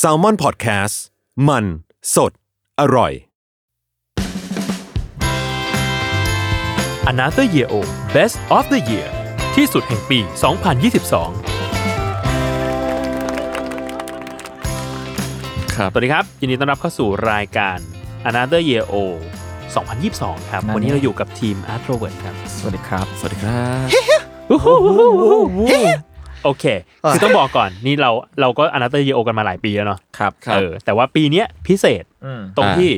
S a l ม o n PODCAST มัน สด อร่อย Another Year O Best of the Year ที่สุดแห่งปี 2022 ครับ สวัสดีครับ ยินดีต้อนรับเข้าสู่รายการ Another Year O 2022 ครับนั่นวันนี้ไงเราอยู่กับทีม Art r o v e r t ครับ สวัสดีครับ สวัสดีครับ โอเค คือต้องบอกก่อนนี่เราเราก็ Another Year O กันมาหลายปีแล้วเนาะครับเออแต่ว่าปีเนี้ยพิเศษอืมตรงอ่าที่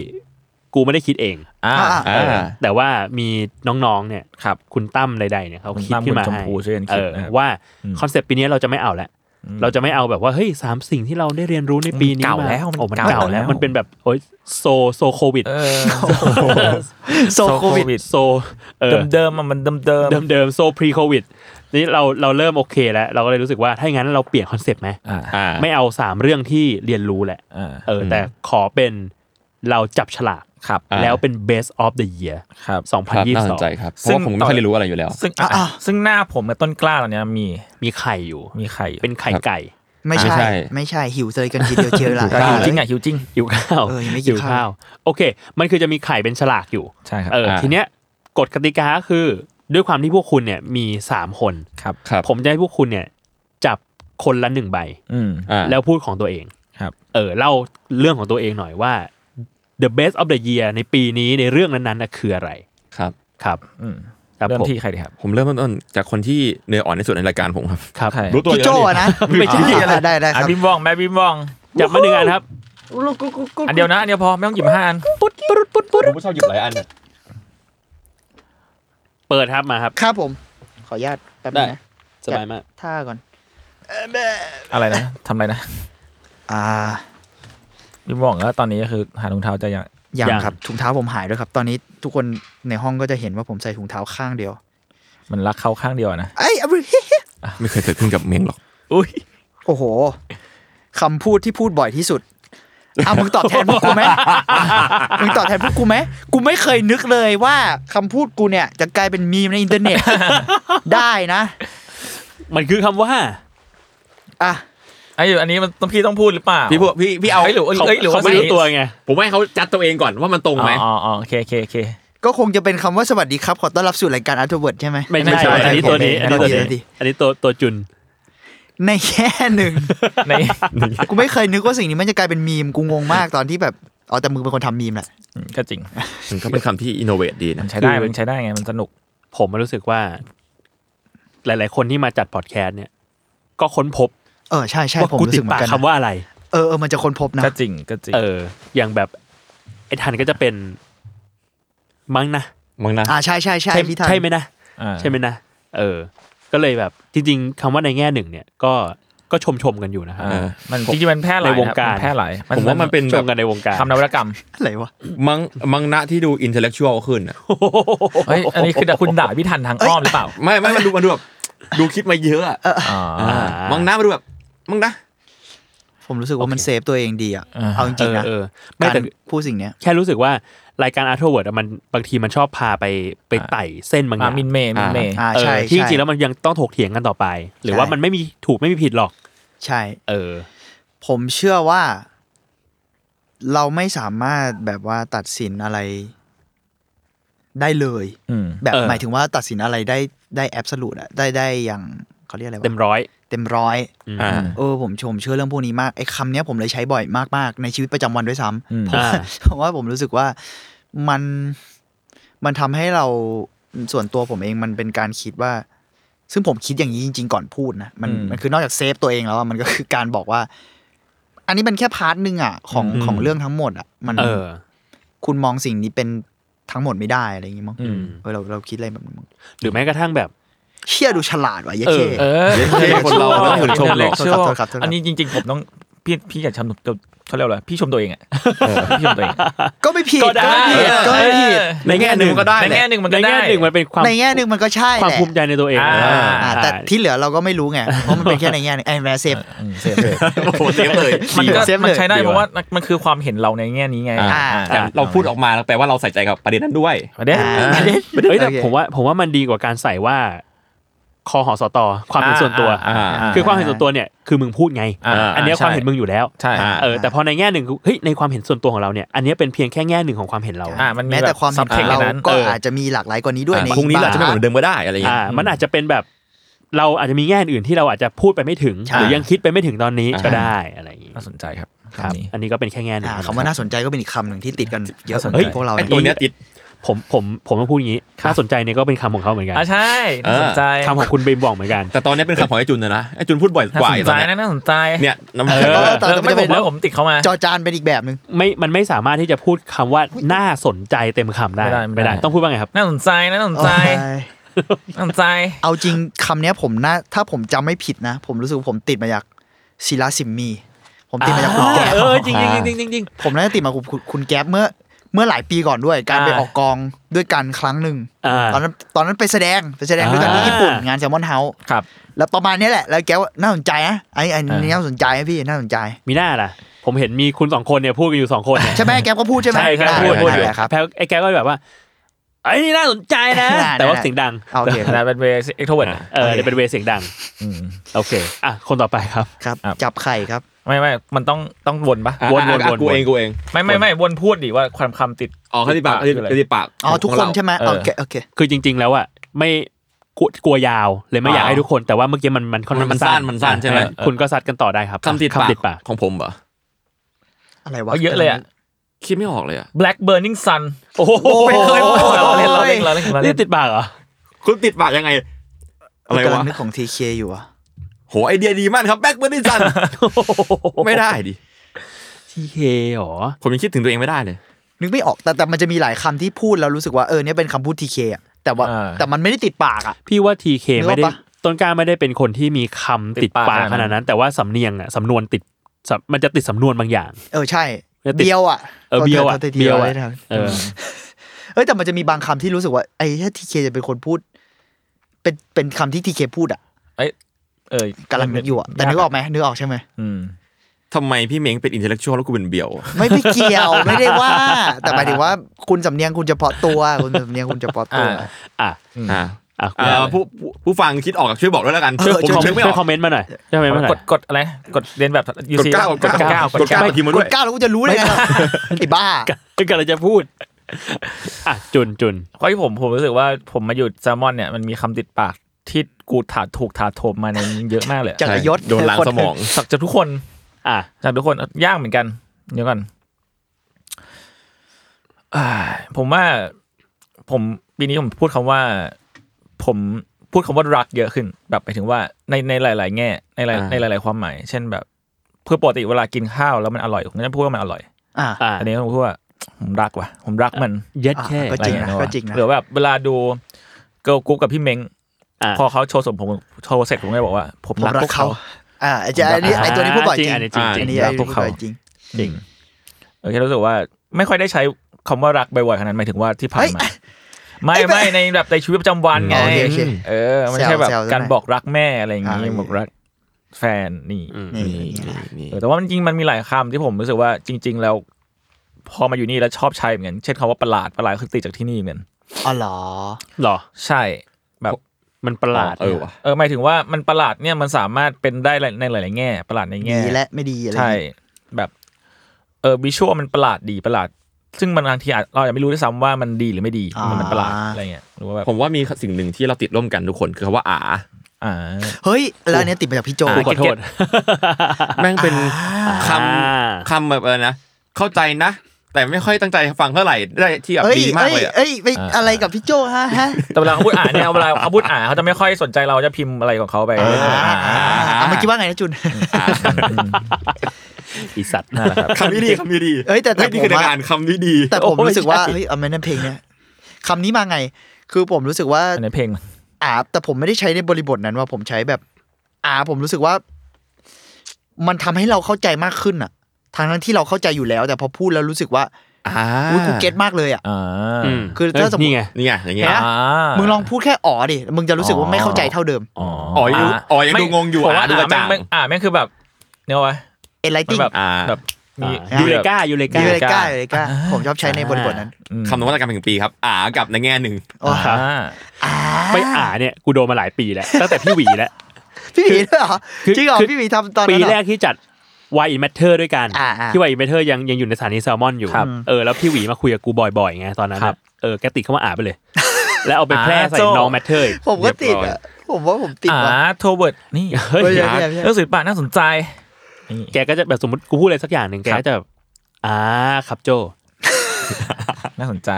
กูไม่ได้คิดเองอ่าเออแต่ว่ามีน้องๆเนี่ยครับคุณตั้มใดๆเนี่ยเขาคุณคิดตั้มขึ้นมาคุณชมให้พูช่วยกันคิเอดอนะครับว่าอืมคอนเซปต์ปีนี้เราจะไม่เอาแล้วอืม เราจะไม่เอาแบบว่าเฮ้ยสามสิ่งที่เราได้เรียนรู้ในปีนี้เก่ามาแล้วมันโอ้มันเก่าเก่าแล้วแล้วมันเป็นแบบโอ้ยโซโซโควิดเออโซโควิดโซเออเดิมๆอะมันเดิมเดิมเดิมเดิม so pre โควิดนี่เราเราเริ่มโอเคแล้ว เราก็เลยรู้สึกว่าถ้าอย่างนั้นเราเปลี่ยนคอนเซปต์ไหมอ่าอ่าไม่เอาสามเรื่องที่เรียนรู้แหละอ่าเออแต่ขอเป็น เราจับฉลากครับอ่าแล้วเป็น best of the year ครับครับน่าสนใจ2022ครับเพราะว่าผมไม่ค่อยได้รู้อะไรอยู่แล้ว ซึ่งอะซึ่งหน้าผมกับต้นกล้าตอนเนี้ยมีมีไข่อยู่มีไข่อยู่เป็นไข่ไก่ ไม่ไม่ใช่ใช่ ไม่ใช่หิวเลยกันทีเดียวเชียวหลายแต่หิวจริงอะหิวจริงหิวข้าวเออยังไม่กินหิวข้าวข้าว โอเค มันคือจะมีไข่เป็นฉลากอยู่ใช่ครับเอออ่าทีเนี้ยกฎกติกาคือด้วยความที่พวกคุณเนี่ยมีสามคนครับครับผมจะให้พวกคุณเนี่ยจับคนละหนึ่งใบอืมอ่าแล้วพูดของตัวเองครับ เออเล่าเรื่องของตัวเองหน่อยว่า the best of the year ในปีนี้ในเรื่องนั้นๆนะคืออะไรครับครับอืมครับเริ่มผมที่ใครดีครับ ผมเริ่มต้นจากคนที่เนื้ออ่อนที่สุดในรายการผมครับครับใครรู้ตัวพี่เยโจอะอะนะไม่ใช่อ่าได้ได้คอะรับบิมบองแม่บิมบองจับมาหนึ่งอันครับอันเดียวนะอันเดียวพอไม่ต้องหยิบมาห้าอันปุ๊ดปุ๊ดปุ๊ดปุ๊ดผมไม่ชอบหยิบหลายอันเปิดครับมาครับครับผม ขออนุญาตแป๊บนึงนะสบายมากท่าก่อนอะไรนะทำอะไรนะ อ่า บิมบองแล้วตอนนี้ก็คือหาถุงเท้าจะยังยังยังครับถุงเท้าผมหายด้วยครับ ตอนนี้ทุกคนในห้องก็จะเห็นว่าผมใส่ถุงเท้าข้างเดียว มันรักเขาข้างเดียวอะนะไอ้ยเอาไปไม่เคยเกิดขึ้นกับมึงหรอกอุ้ยโอ้โหคำพูดที่พูดบ่อยที่สุดอะมึงตอบแทนพวกกูไหมมึงตอบแทนพวกกูไหมกูไม่เคยนึกเลยว่าคำพูดกูเนี่ย จะกลายเป็นมีมในอินเทอร์เน็ตได้นะ มันคือคำว่า อะ ไอ้อันนี้มันต้องพี่ต้องพูดหรือเปล่าพี่พวกพี่พี่เอาเฮ้ยหรือว่าเขาเอ้ยหรือว่าเขาไม่รู้ตัวไงผมให้เขาจัดตัวเองก่อนว่ามันตรงไหมอ๋ออ๋อโอเคโอเคโอเคก็คงจะเป็นคำว่าสวัสดีครับ ขอต้อนรับสู่รายการอาร์ตเวิร์ดใช่ไหมไม่ไม่ใช่ใช่อันนี้ตัวนี้อันนี้ตัวโทษทีโทษทีนี้อันนี้ตัวตัวจุน ในแง่หนึ่งในกูไม่เคยนึกว่าสิ่งนี้มันจะกลายเป็นมีมกูงงมากตอนที่แบบอ๋อแต่มึงเป็นคนทำมีมแหละอืมก็จริงมันก็เป็นคำที่อินโนเวทดีมันะนใช้ได้คือมันใช้ได้ไงมันสนุก ผมรู้สึกว่า หลาย ๆ คนที่มาจัดพอดแคสต์เนี่ย ก็ค้นพบ เออใช่ใช่ว่าผมกูรู้ติสึดกเหมือปากนกันคำว่าอะไร เออเออมันจะค้นพบนะ ก็จริงก็จริง เออ อย่างแบบไอ้ทันก็จะเป็นมั้งนะมั้งนะ อ่าใช่ใช่ใช่ใช่พี่ทัน ใช่ไหมนะ อ่า ใช่ไหมนะ เออ ก็เลยแบบจริงๆคำว่าในแง่หนึ่งเนี่ย ก็ก็ชมชมๆกันอยู่นะครับ อ่ามันจริงๆมันแพร่หลายในวงนะการมันแพร่หลายผมว่ามันเป็นชแบมบกันในวงการคำนวัตกรรมอะไรวะ มังมังนะที่ดูอินเทลเล็กชวลขึ้นอะเฮ้ยอันนี้คือคุณด่าพี่ทันทางอ้อมหรือเปล่าไม่ไม่มันดูมันดูแบบดูคิดมาเยอะอะอ๋ออ่า มังนะมันดูแบบ มั้งนะ ผมรู้สึกว่ามัน save ตัวเองดีอะอ่าเอาจริงๆนะเออเออไม่การแต่พูดสิ่งเนี้ยแค่รู้สึกว่ารายการอาร์ทเวิร์ดมันบางทีมันชอบพาไปไปไต่เส้นบางออ่าย่างอ่ามินเมย์มินเมย์อ่าเออใช่ที่จริงๆแล้วใช่มันยังต้องถกเถียงกันต่อไป หรือว่าใช่มันไม่มีถูกไม่มีผิดหรอก ใช่ เออ ผมเชื่อว่า เราไม่สามารถแบบว่าตัดสินอะไรได้เลยอืมแบบเออหมายถึงว่าตัดสินอะไรได้ได้ absolute อะได้ได้อย่างเขาเรียกอะไรวะเต็มร้อย เต็มร้อยอ่า เออผมชมเชื่อเรื่องพวกนี้มากไอ้คำเนี้ยผมเลยใช้บ่อยมากๆในชีวิตประจำวันด้วยซ้ำอืมเพราะว่าอ่า เพราะว่าผมรู้สึกว่ามันมันทำให้เราส่วนตัวผมเองมันเป็นการคิดว่า ซึ่งผมคิดอย่างนี้จริง ๆ ก่อนพูดนะมันอืม มันคือนอกจาก save ตัวเองแล้วอะมันก็คือการบอกว่า อันนี้เป็นแค่ part หนึ่งอะของอืมของเรื่องทั้งหมดอะมัน เออ คุณมองสิ่งนี้เป็นทั้งหมดไม่ได้อะไรอย่างงี้มั้งอืม เออเราเราคิดอะไรแบบนั้นมั้ง หรือแม้กระทั่งแบบ เชี่ยดูฉลาดว่ะเยเอเคอเออเท่คนเราไม่ต้องถึงชมหรอก โทษครับโทษครับโทษครับ อันนี้จริงๆ ผมต้องพี่พี่อยากชมเขาเรียกว่าอะไรพี่ชมตัวเองอะพี่ชมตัวเอง ก็ไม่ผิดก็ได้ ไม่ผิดก็ไม่ผิดในแง่หนึ่งก็ได้ในแหละ แง่หนึ่งมันในก็แง่ได้หนึ่งมันเป็นความในแง่หนึ่งมันก็ใช่ความแหละภูมิใจในตัวเองอ่าเอออ่าแต่ใช่ที่เหลือเราก็ไม่รู้ไงเพราะมันเป็นแค่ในแง่หนึงไอ้แมสเซฟอืมเซฟเลยโอ้โหเซฟเลยมันก็เซฟเลย มันใช้ได้ดีว่ะเพราะว่ามันคือความเห็นเราในแง่นี้ไงอ่าอ่าแต่เราพูดออกมาแล้วแปลว่าเราใส่ใจกับประเด็นนั้นด้วยประเด็นอ่าเอ้ยแต่โอเคผมว่าผมว่ามันดีกว่าการใส่ว่า คอหอสตความเห็นส่วนตัวอ่าอ่าคือความเห็นส่วนตัวเนี่ยคือมึงพูดไงอ่าอันเนี้ยใช่ความเห็นมึงอยู่แล้วใช่อ่าเออแต่พอในแง่หนึ่งคือเฮ้ยในความเห็นส่วนตัวของเราเนี่ยอันเนี้ยเป็นเพียงแค่แง่หนึ่งของความเห็นเราอ่ามันมีแม้แบแต่บความซัเห็บนเทของคเรานั้นก็เอออาจจะมีหลากหลายกว่านี้ด้วยอ่าในพรุ่งนี้เราจะไม่เหมือนเดิมก็ได้อะไรอย่างเงี้อ่ายมันอาจจะเป็นแบบเราอาจจะมีแง่อื่นที่เราอาจจะพูดไปไม่ถึงใช่หรือยังคิดไปไม่ถึงตอนนี้อ่าก็ได้อะไรอย่างงี้น่าสนใจครับครับคำนี้อันนี้ก็เป็นแค่แง่หนึ่งอ่านะคำว่าน่าสนใจก็เป็นอีกคำหนึ่งที่ติดกันเยอะน่าสนใจเฮ้ยพวกเราไอ้เนี่ยตัวเนี้ยติด ผมผมผมต้องพูดอย่างนี้น่าสนใจเนี่ยก็เป็นคำของเขาเหมือนกันอ่าใช่น่าสนใจคำของคุณเบมบอกเหมือนกัน แต่ตอนนี้เป็นคำของไอ้จุนนะนะไอ้จุนพูดบ่อยน่ากว่าสไอ้นตใจอนเนี้ยนะน่าสนใจเนี่ยน้ำเอเอออแต่แล้วแต่ไม่จะผเป็มนแล้วผมติดเขามาจอจานเป็นอีกแบบหนึ่งไม่มันไม่สามารถที่จะพูดคำว่าน่าสนใจเต็มคำได้ไม่ได้ไม่ได้ต้องพูดว่าไงครับ น่าสนใจน่าสนใจน่าสนใจ เอาจริงคำเนี้ยผมน่าถ้าผมจำไม่ผิดนะ ผมรู้สึกว่าผมติดมาจากศิลาสิมมีผมติดมาจากคุณแก๊ปเออจริงจริงจริงจริงจริงผมน่าจะติดมาคุณคุณคุณแก๊ปเมื่อเมื่อหลายปีก่อนด้วย การไปอ่าออกกองด้วยกันครั้งหนึ่งอ่าตอนนั้นตอนนั้นไปแสดงไปแสดงด้วยกันที่อ่าญี่ปุ่นงานแซลมอนเฮาส์ครับ แล้วประมาณเนี้ยแหละ แล้วแกว่าน่าสนใจนะไอ้ไอ้นี่น่าสนใจนะพี่น่าสนใจ มีหน้าล่ะผมเห็นมีคุณสองคนเนี่ยพูดกันอยู่สองคนเนี่ยใช่ไหมแกก็พูดใช่ไหมใช่ครับได้พูดพูดอยู่ได้ครับแพ้ไอ้แกก็แบบว่าไอ้นี่น่าสนใจนะได้แต่ว่าได้เสียงดังโอเคอันนั้นเป็นเวเอ็กโทเวิร์ดเออเดี๋ยวเป็นเวย์เสียงดังโอเคอะคนต่อไปครับครับครับจับไข่ครับ ไม่ไม่มันต้องต้องวนปะอะวนวนอะวนกูเองกูเองไม่ไม่ไม่วนพูดดิว่าความคำติดอ๋อเขาที่ปากคืออะไรเขาที่ปากอ๋อทุกคนใช่ไหมเออโอเคโอเคคือจริง ๆ แล้วอะไม่กลัวกลัวยาวเลยไม่อยากให้ทุกคน แต่ว่าเมื่อกี้มันมันค่อนข้างมันสั้นมันสั้นใช่ไหมเออคุณก็ซัดกันต่อได้ครับคำติดปากคำติดปากของผมเหรออะไรวะเอาเยอะเลยอะคิดไม่ออกเลยอะ Black Burning Sun โอ้โหไม่เคยพูดเราเล่นเราเล่นเราเล่นเราเล่นี่นติดปากเหรอคุณติดปากยังไง อะไรกำลัวะงนึกของทีเคอยู่อะ โหไอเดียดีมากครับแบ็คเบอร์ดิสันไม่ได้ดิทีเคหรอ ผมยังคิดถึงตัวเองไม่ได้เลย นึกไม่ออกแต่แต่มันจะมีหลายคำที่พูดแล้วรู้สึกว่าเออเนี่ยเป็นคำพูดทีเคอะแต่ว่าอ่าแต่มันไม่ได้ติดปากอะพี่ว่าทีเคนึกออกไม่ได้ปะต้นกล้าไม่ได้เป็นคนที่มีคำติติดดปากปากขขนาดนั้นาดนนั้น แต่ว่าสำเนียงอะสำนวนติดสำมันจะติดสำนวนบางอย่าง เออใช่จะติดเบียวอะเออเบียวอะโทษทีเบียวอะได้ทางเออเอ้ยแต่มันจะมีบางคำที่รู้สึกว่าไอ้ถ้าทีเคจะเป็นคนพูด เป็นเป็นคำที่ทีเคพูดอะเอ้ย เออกำลังนึกอยู่อะแต่นึกออกไหมนึกออกใช่ไหมอืมทำไมพี่เม้งเป็นอินเทลเล็กชวลแล้วกูเป็นเบียวไม่ไม่เกี่ยวไม่ได้ว่า แต่หมายถึงว่าคุณสำเนียงคุณเฉพาะตัว คุณสำเนียงคุณเฉพาะตัวอ่าอะอ่าอะเอ่อผู้ผู้ผู้ฟังคิดออกช่วยบอกด้วยแล้วกันเออผมช่วยนึกไม่อช่วอกยคอมเมนต์มาหน่อยช่วยคอมเมนต์มาหน่กอยดกดอะไรกดเรียนแบบยูกดซีเก้ากดกดเก้าเก้ากดเก้าพิมพ์มาด้วยกดก้าวแล้วกูจะรู้เลยไงไอ้บ้าก็เลยจะพูดอะจุนจุนเพราะที่ผมผมรู้สึกว่าผมมาอยู่แซลมอนเนี่ยมันมีคำติดปากที่ กูถาถูกถาโถมมาในนี้เยอะมากเลยจักรยศโดนล้างสมองสักจากทุกคน อะจากทุกคนยากเหมือนกันเดี๋ยวก่อนอ่าผมว่า ผมปีนี้ผมพูดคำว่า ผมพูดคำว่ารักเยอะขึ้น แบบหมายถึงว่าในในหลาย ๆ แง่ในหลายอ่าในหลาย ๆ ความหมาย เช่นแบบ เพื่อปกติเวลากินข้าวแล้วมันอร่อยผมก็จะพูดว่ามันอร่อยอ่าอะอันนี้ผมพูดว่าผมรักว่ะ ผมรักมันเย็ดแค่อะก็จริงนะอไอย่าก็เยจริงนะหรือแบบเวลาดูเกิร์ลกรุ๊ปกับพี่เม้งอะ พอเขาโชว์สมผมโชว์เสร็จผมก็บอกว่า ผมผมรักรัพกวกเขาเขา อ่าไอ้เจ้าอันนี้ไอ้ตัวนี้พูดบ่อยจริงอันนี้จริงจริอังนนี้รัไอ้กพวกเขาพูดบ่อยจริงจริงเออแค่รู้สึกว่าไม่ค่อยได้ใช้คำว่ารักบ่อยๆขนาดนั้นหมายถึงว่าที่ผ่านมาไม่ไอ้แม่ไม่ในแบบในชีวิตประจำวันไงอ๋อโอเคโอเคเออมันไม่ใช่แบบแซวๆการใช่ไหมบอกรักแม่อะไรอย่างงี้อ่าบอกรักแฟนนี่อืมนี่นี่นี่เออแต่ว่าจริงๆมันมีหลายคำที่ผมรู้สึกว่าจริง ๆ แล้ว พอมาอยู่นี่แล้วชอบใช้เหมือนกันเช่นคำว่าประหลาดประหลาดคือติดจากที่นี่เหมือนกันอ๋อเหรอหรอ ใช่แบบ มันประหลาดเออว่ะเออหมายถึงว่ามันประหลาดเนี่ยมันสามารถเป็นได้ในหลาย ๆ แง่ ประหลาดในแง่ดีและไม่ดีอะไรใช่แบบเออวิชวลมันประหลาดดีประหลาด ซึ่งมันบางทีอาจเราอาจจะไม่รู้ด้วยซ้ำว่ามันดีหรือไม่ดีมันมันประหลาดอะไรเงี้ยหรือว่าแบบผมว่ามีสิ่งหนึ่งที่เราติดร่วมกันทุกคนคือคำว่าอาอ่าเฮ้ยแล้วอันเนี้ยติดมาจากพี่โจกูขอโทษแม่งเป็นคอ่าำคำแบบอะไรนะเข้าใจนะ แต่ไม่ค่อยตั้งใจฟังเท่าไหร่ได้ที่แบบเอ้ยดีมากเอ้ยเลยอะ เอ้ยไปอะไรกับพี่โจฮะฮะแต่เวลาเขาพูดอ่านเนี่ยเวลาเขาพูดอ่านเขาจะไม่ค่อยสนใจเราจะพิมพ์อะไรของเขาไปอ่า อ่าอ่าอ่าเมื่อกี้ว่าไงนะจุน อีสัตว์นั่นแหละครับ คำนี้ดีคำนี้ดีเอ้ยแต่แต่ฮ้นี่คือผมว่า การคำนี้ดี แต่ผมโอ้ยรู้สึกว่าใช่เฮ้ยเอาไม่นั่นเพลงเนี่ยคำนี้มาไง คือผมรู้สึกว่าอันนี้เพลงอ่าแต่ผมไม่ได้ใช้ในบริบทนั้นว่าผมใช้แบบอ่าผมรู้สึกว่า มันทำให้เราเข้าใจมากขึ้นอะ ทางนั้นที่เราเข้าใจอยู่แล้ว แต่พอพูดแล้วรู้สึกว่าอ่าอุ้ยกูเก็ตมากเลยอะอ่าอืมคือถ้าสมมุตินี่ไงนี่ไงอย่างเงี้ยเห็นปะอ่ามึงลองพูดแค่อ๋อดิมึงจะรู้สึกว่าไม่เข้าใจเท่าเดิมอ๋ออ๋อยังดูอ๋อยังดูงงอยู่ผมว่าอะดูกระแม่จ่างงแม่งอ่าแม่งคือแบบเนี่ยวะเอไลมันติ้งแบบอ่าแบบมียูเลกายูเลกายูเลกายูเลกาผมชอบใช้ในบริบทนั้นอืมคำนวัตกรรมแห่งปีครับอ่ากับในแง่หนึ่งอ๋อครับอ่าอ่าไปอ่าเนี่ยกูโดนมาหลายปีแล้วตั้งแต่พี่หวีแล้วพี่หมีด้วยเหรอคือจริงเหรอคือพี่หมีทำตอนปีนั้นเห แรรอกที่จัด Why in Matter ด้วยกันอ่าอ่าที่ Why in Matter ยังยังอยู่ในสถานีแซลมอนอยู่ครับเออแล้วพี่หวีมาคุยกับกูบ่อยๆไงตอนนั้นครับอะเออแกติดเข้ามาอ่านไปเลย แล้วเอาไปแพร่ใส่อ่าโจ้น้อง Matter อีกผมก็ติดอะผมว่าผมติดอ่าว่ะโทเวิร์ดนี่เฮ้ยเฮ้ยเฮ้ยเฮ้ยเฮ้ยหนังสือป่าน่าสนใจนี่แกก็จะแบบสมมติกูพูดอะไรสักอย่างหนึ่งแกก็จะแบบอ่าครับโจ น่าสนใจ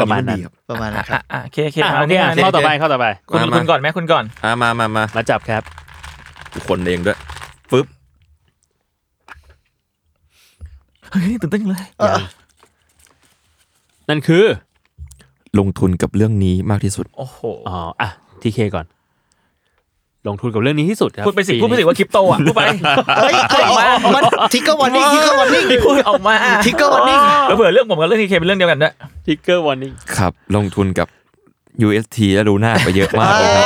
ประมาณนั้นคำดีครับประมาณนั้นคอะรับอะโอเคโอเคอะเอาโอเคเนี่ยอะเข้าต่อไปเข้าต่อไป คุณมามาคุณก่อนไหมคุณก่อนอ่ามามามามาจับครับทุกคนเองด้วยปึ๊บ เฮ้ยตื่นเต้นจังเลยเออนั่นคือ ลงทุนกับเรื่องนี้มากที่สุด โอ้โหอ๋ออะทีเคก่อน ลงทุนกับเรื่องนี้ที่สุดครับพูดไปสิพูดไปสิว่าคริปโตอะพูดไปเฮ้ยเฮ้ยมันทิกเกอร์วันนิ่งทิกเกอร์วันนิ่งพูดออกมาทิกเกอร์วันนิ่งแล้วเผื่อเรื่องผมกับเรื่องทีเคเป็นเรื่องเดียวกันด้วยทิกเกอร์วอร์นิ่งครับ ลงทุนกับ UST และลูน่าไปเยอะมากเลยครับ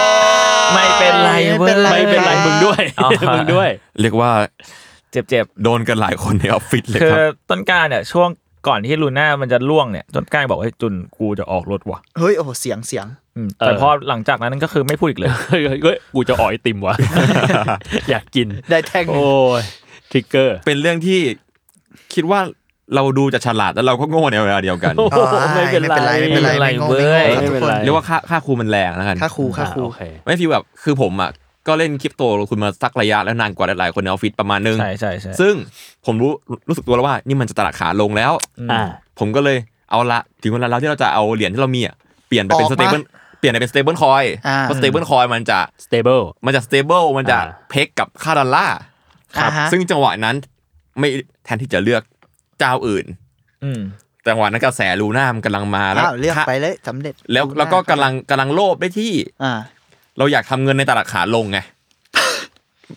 ไม่เป็นไรเว้ยไม่เป็นไรมึงด้วยอ๋อมึงด้วย เรียกว่า เจ็บเจ็บโดนกันหลายคนในออฟฟิศเลยๆคือครับต้นกล้าเนี่ยช่วงก่อนที่ลูน่ามันจะร่วงเนี่ยต้นกล้าบอกว่าเฮ้ยจุนกูจะออกรถว่ะเฮ้ยโอ้โหเสียงเสียงอืมแต่พอหลังจากนั้นก็คือไม่พูดอีกเลยเฮ้ยเฮ้ยเฮ้ยกูจะอ่อยติมวะ อยากกิน ได้แท่งหนึ่งโอ้ย trigger เป็นเรื่องที่คิดว่าเราดูจะฉลาดแล้วเราก็โง่ในเวลาเดียวกัน โอ้โหไม่เป็นไร ไม่เป็นไรไม่เป็นไรไม่โง่ไม่โง่ครับทุกคนเรียกว่าค่าค่าครูมันแรงแล้วกัน ค่าครูค่าครูโอเคไม่ feel แบบคือผมอะ ก็เล่นคริปโตลงทุนมาสักระยะแล้วนานกว่าหลายๆคนในออฟฟิศประมาณนึงใช่ใช่ใช่ซึ่งผมรู้รู้สึกตัวแล้วว่า นี่มันจะตลาดขาลงแล้วอ่าผมก็เลยเอาละถึงเวลาแล้วที่เราจะเอาเหรียญที่เรามีอะเปลี่ยนไปเป็นอสอกเตมาเบิลเปลี่ยนไปเป็นสเตเบิลคอยอ่าเพราะสเตเบิลคอยมันจะ stable มันจะสเตเบิลมันจะอ่าเพกกับค่าดอลลาร์อ่าฮะซึ่งจังหวะนั้นไม่แทนที่จะเลือกเจ้าอื่น อืมจังหวะนั้นกระแสลูน่ามันกำลังมาแล้วอ้าวเลือกค่าไปเลยสำเร็จ แล้วแล้วก็กำลังกำลังโลภได้ที่อ่า เราอยากทำเงินในตลาดขาลงไง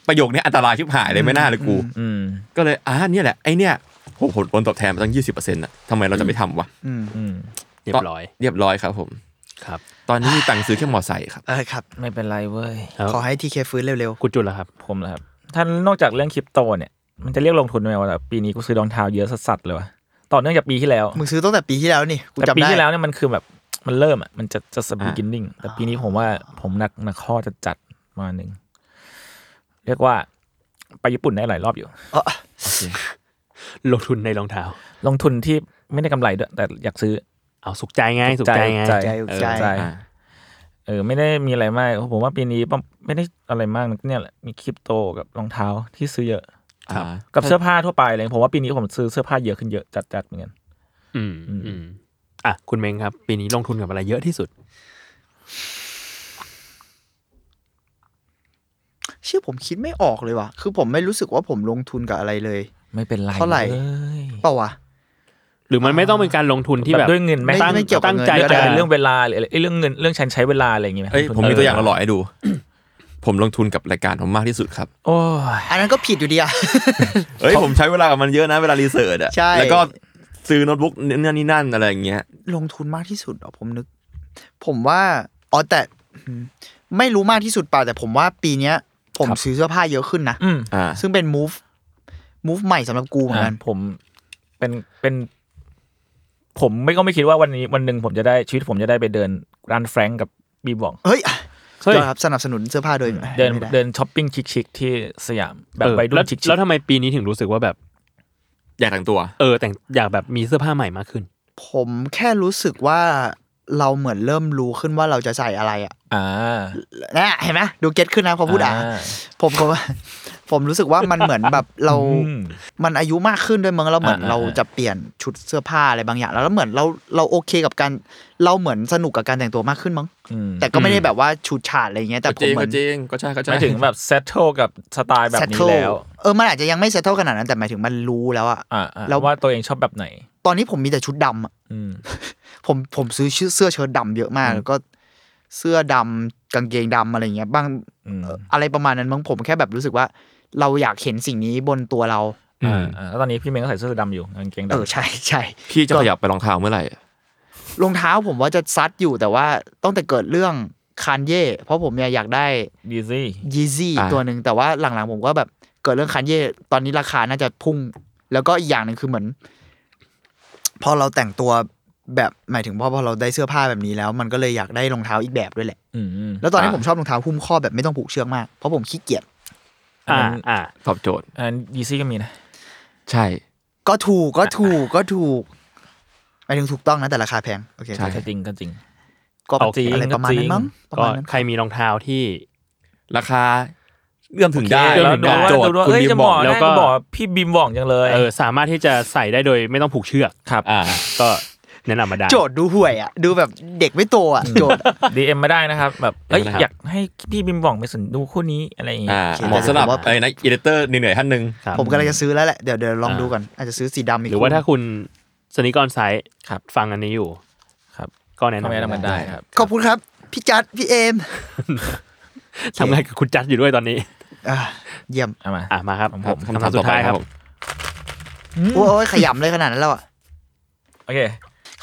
ประโยคนี้อันตรายชิบหายเลยไม่น่าเลยกูอืมก็เลยอ่าเนี่ยแหละ ไอเนี่ยโหผลผลตอบแทนมันตั้งยี่สิบเปอร์เซ็นต์อะทำไมเราจะไม่ทำวะอืมอืมเรียบร้อย เรียบร้อยครับผมครับ ตอนนี้มีตังค์ซื้อแค่มอไซค์ครับเออครับ ไม่เป็นไรเว้ยแล้วขอให้ทีเคฟื้นเร็วกูจุดแล้วครับ ผมนะครับท่านนอกจากเรื่องคริปโตเนี่ยมันจะเรียกลงทุนไหมวะแต่ปีนี้กูซื้อรองเท้าเยอะสัสๆเลยวะต่อเนื่องจากปีที่แล้วๆมึงซื้อตั้งแต่ปีที่แล้วนี่กูแต่จำปีได้ที่แล้วเนี่ยมันคือแบบ มันเริ่มอะมันจะจะสอ่าบีกินนิ่งแต่ปีนี้ผมว่าผมหนักหนักข้อจะจัดมาหนึ่งเรียกว่าไปญี่ปุ่นได้หลายรอบอยู่ลงทุนในรองเท้า ลงทุนที่ไม่ได้กำไรด้วยแต่อยากซื้อ เอาสุขใจไงสุขใจไงใจใจเออใจใจอ่าเออไม่ได้มีอะไรมากผมว่าปีนี้ไม่ได้อะไรมากนะเนี่ยแหละมีคริปโตกับรองเท้าที่ซื้อเยอะครับกับเสื้อผ้าทั่วไปเลยผมว่าปีนี้ผมซื้อเสื้อผ้าเยอะขึ้นเยอะจัดจัดๆเหมือนกันอืม อืมอะคุณเมงครับ ปีนี้ลงทุนกับอะไรเยอะที่สุดเชื่อผมคิดไม่ออกเลยว่ะ คือผมไม่รู้สึกว่าผมลงทุนกับอะไรเลย ไม่เป็นไรเท่าไหร่เลยเปล่าวะหรือมันไม่ต้องเป็นการลงทุนที่แบบด้วยเงินไหมไม่ตั้งไม่เกี่ยวกับตั้งใจเงินแต่จะเป็นเรื่องเวลาหรืออะไรเอ้ยเรื่องเงินเรื่องฉันใช้เวลาอะไรอย่างเงี้ยเอ้ยผมมีตัวอย่างหล่อๆให้ดู ผมลงทุนกับรายการผมมากที่สุดครับโอ้ยอันนั้นก็ผิดอยู่ดีอะเอ้ยผมใช้เวลากับมันเยอะนะเวลารีเสิร์ชอะใช่แล้วก็ ซื้อโน้ตบุ๊กนั่นนี่นั่นอะไรอย่างเงี้ย ลงทุนมากที่สุดเหรอผมนึก ผมว่าอ๋อแต่อืมไม่รู้มากที่สุดเปล่าแต่ผมว่าปีเนี้ย ผมซื้อเสื้อผ้าเยอะขึ้นนะอืมอ่า ซึ่งเป็น move move ใหม่สำหรับกูเหมือนกันอะผมเป็นเป็น ผมไม่ก็ไม่คิดว่าวันนี้วันหนึ่งผมจะได้ชีวิตผมจะได้ไปเดินร้านแฟรงก์กับบีบอง เฮ้ยเฮ้ยยอดครับสนับสนุนเสื้อผ้าโดยเดินไม่ไเดินช้อปปิ้งชิคๆที่สยามแบบเออวัยรุ่แล้วนชิคๆแล้วทำไมปีนี้ถึงรู้สึกว่าแบบ อยากแต่งตัว เออแต่งอยากแบบมีเสื้อผ้าใหม่มากขึ้น ผมแค่รู้สึกว่าเราเหมือนเริ่มรู้ขึ้นว่าเราจะใส่อะไรอะอ่านะเห็นไหมดูเก็ตขึ้นนะพอพูดอะอ่าผมผม ผมรู้สึกว่ามันเหมือนแบบเราอืมมันอายุมากขึ้นด้วยมั้งแล้วเหมือนอ่าเราจะเปลี่ยนชุดเสื้อผ้าอะไรบางอย่างแล้วแล้วเหมือนเราเราโอเคกับการเราเหมือนสนุกกับการแต่งตัวมากขึ้นมั้งอืมแต่ก็ไม่ได้แบบว่าฉูดฉาดอะไรเงี้ยแต่ก็ผจมริงเหมืก็อนจริงก็ใช่ก็หใช่มายถึงแบบเซต t ลกับสไตล์แบบนี้ settle แล้วเออมันอาจจะยังไม่เซตเทิลขนาดนั้นแต่หมายถึงมันรู้แล้วอะอ่าอ่าแล้วว่าตัวเองชอบแบบไหน ตอนนี้ผมมีแต่ชุดดำอะอืมผมผมซื้อชื่อเสื้อเชิ้ตดำเยอะมากแล้วก็เสื้อดำกางเกงดำอะไรเงี้ยบ้างอืมเอ่ออะไรประมาณนั้นมั้งผมแค่แบบรู้สึกว่า เราอยากเห็นสิ่งนี้บนตัวเราอ่าอ่าแล้วตอนนี้พี่เมย์ก็ใส่เสื้อดำอยู่กางเกงเออดำใช่ใช่พี่จะขยับไปรองเท้าเมื่อไหร่อะรองเท้าผมว่าจะซัดอยู่แต่ว่าต้องแต่เกิดเรื่องคานเย่เพราะผมเนี่ยอยากได้ดีซี่ยีซี่ตัวหนึ่งแต่ว่าหลังๆผมก็แบบเกิดเรื่องคานเย่ตอนนี้ราคาน่าจะพุ่ง แล้วก็อีกอย่างหนึ่งคือเหมือน พอเราแต่งตัวแบบหมายถึงพอพอเราได้เสื้อผ้าแบบนี้แล้ว มันก็เลยอยากได้รองเท้าอีกแบบด้วยแหละอืมอืมแล้วตอนนี้ผมชอบรองเท้าหุ้มข้อแบบไม่ต้องผูกเชือกมากเพราะผมขี้เกียจ อ่าอ่าตอบโจทย์อันดีซี่ก็มีนะ ใช่ ก็ถูกก็ถูกก็ถูกหมายถึงถูกต้องนะแต่ราคาแพงโอเคใช่ก็จริงก็จริงก็เอาจริงอะไรประมาณนั้นมั้งประก็มาณนั้นใครมีรองเท้าที่ ราคาเอื้อมถึงได้โอเคแล้วเริ่ดูมว่าโจทย์ดูว่าคุณเอ้ยบีมจะบบออกกแล้แล้ววก็ก็บอกพี่บิมบอกจังเลยเออสามารถที่จะใส่ได้โดยไม่ต้องผูกเชือกครับ อ่า ก็ แนะนำมาได้โจทย์ดูห่วยอะดูแบบเด็กไม่โตอะโจทย์ดีเอ็มมาได้นะครับ แบบเอ้ยได้นะครับอยากให้พี่บิมบอกไปสนดูคู่นี้อะไรอย่างเงี้ยอ่าโอเคเหมาะสำหรับผมว่าไอ้นักอีดิเตอร์เหนื่อยๆท่านหนึ่งครับผมกำลังจะซื้อแล้วแหละเดี๋ยวเดี๋ยวลองอ่าดูก่อนอาจจะซื้อสีดำอีกหรือว่าถ้าคุณสนิกอนไซต์ครับฟังอันนี้อยู่ครับ ก็แนะทำไมนำทำมันได้ครับขอบคุณครับพี่จัดพี่เอมทำงานกับคุณจัดอยู่ด้วยตอนนี้อ่าเยี่ยมเอามาอะมาครับครับคำถามสุดท้ายครับผมโอ้ยขยำเลยขนาดนั้นแล้วอะโอเค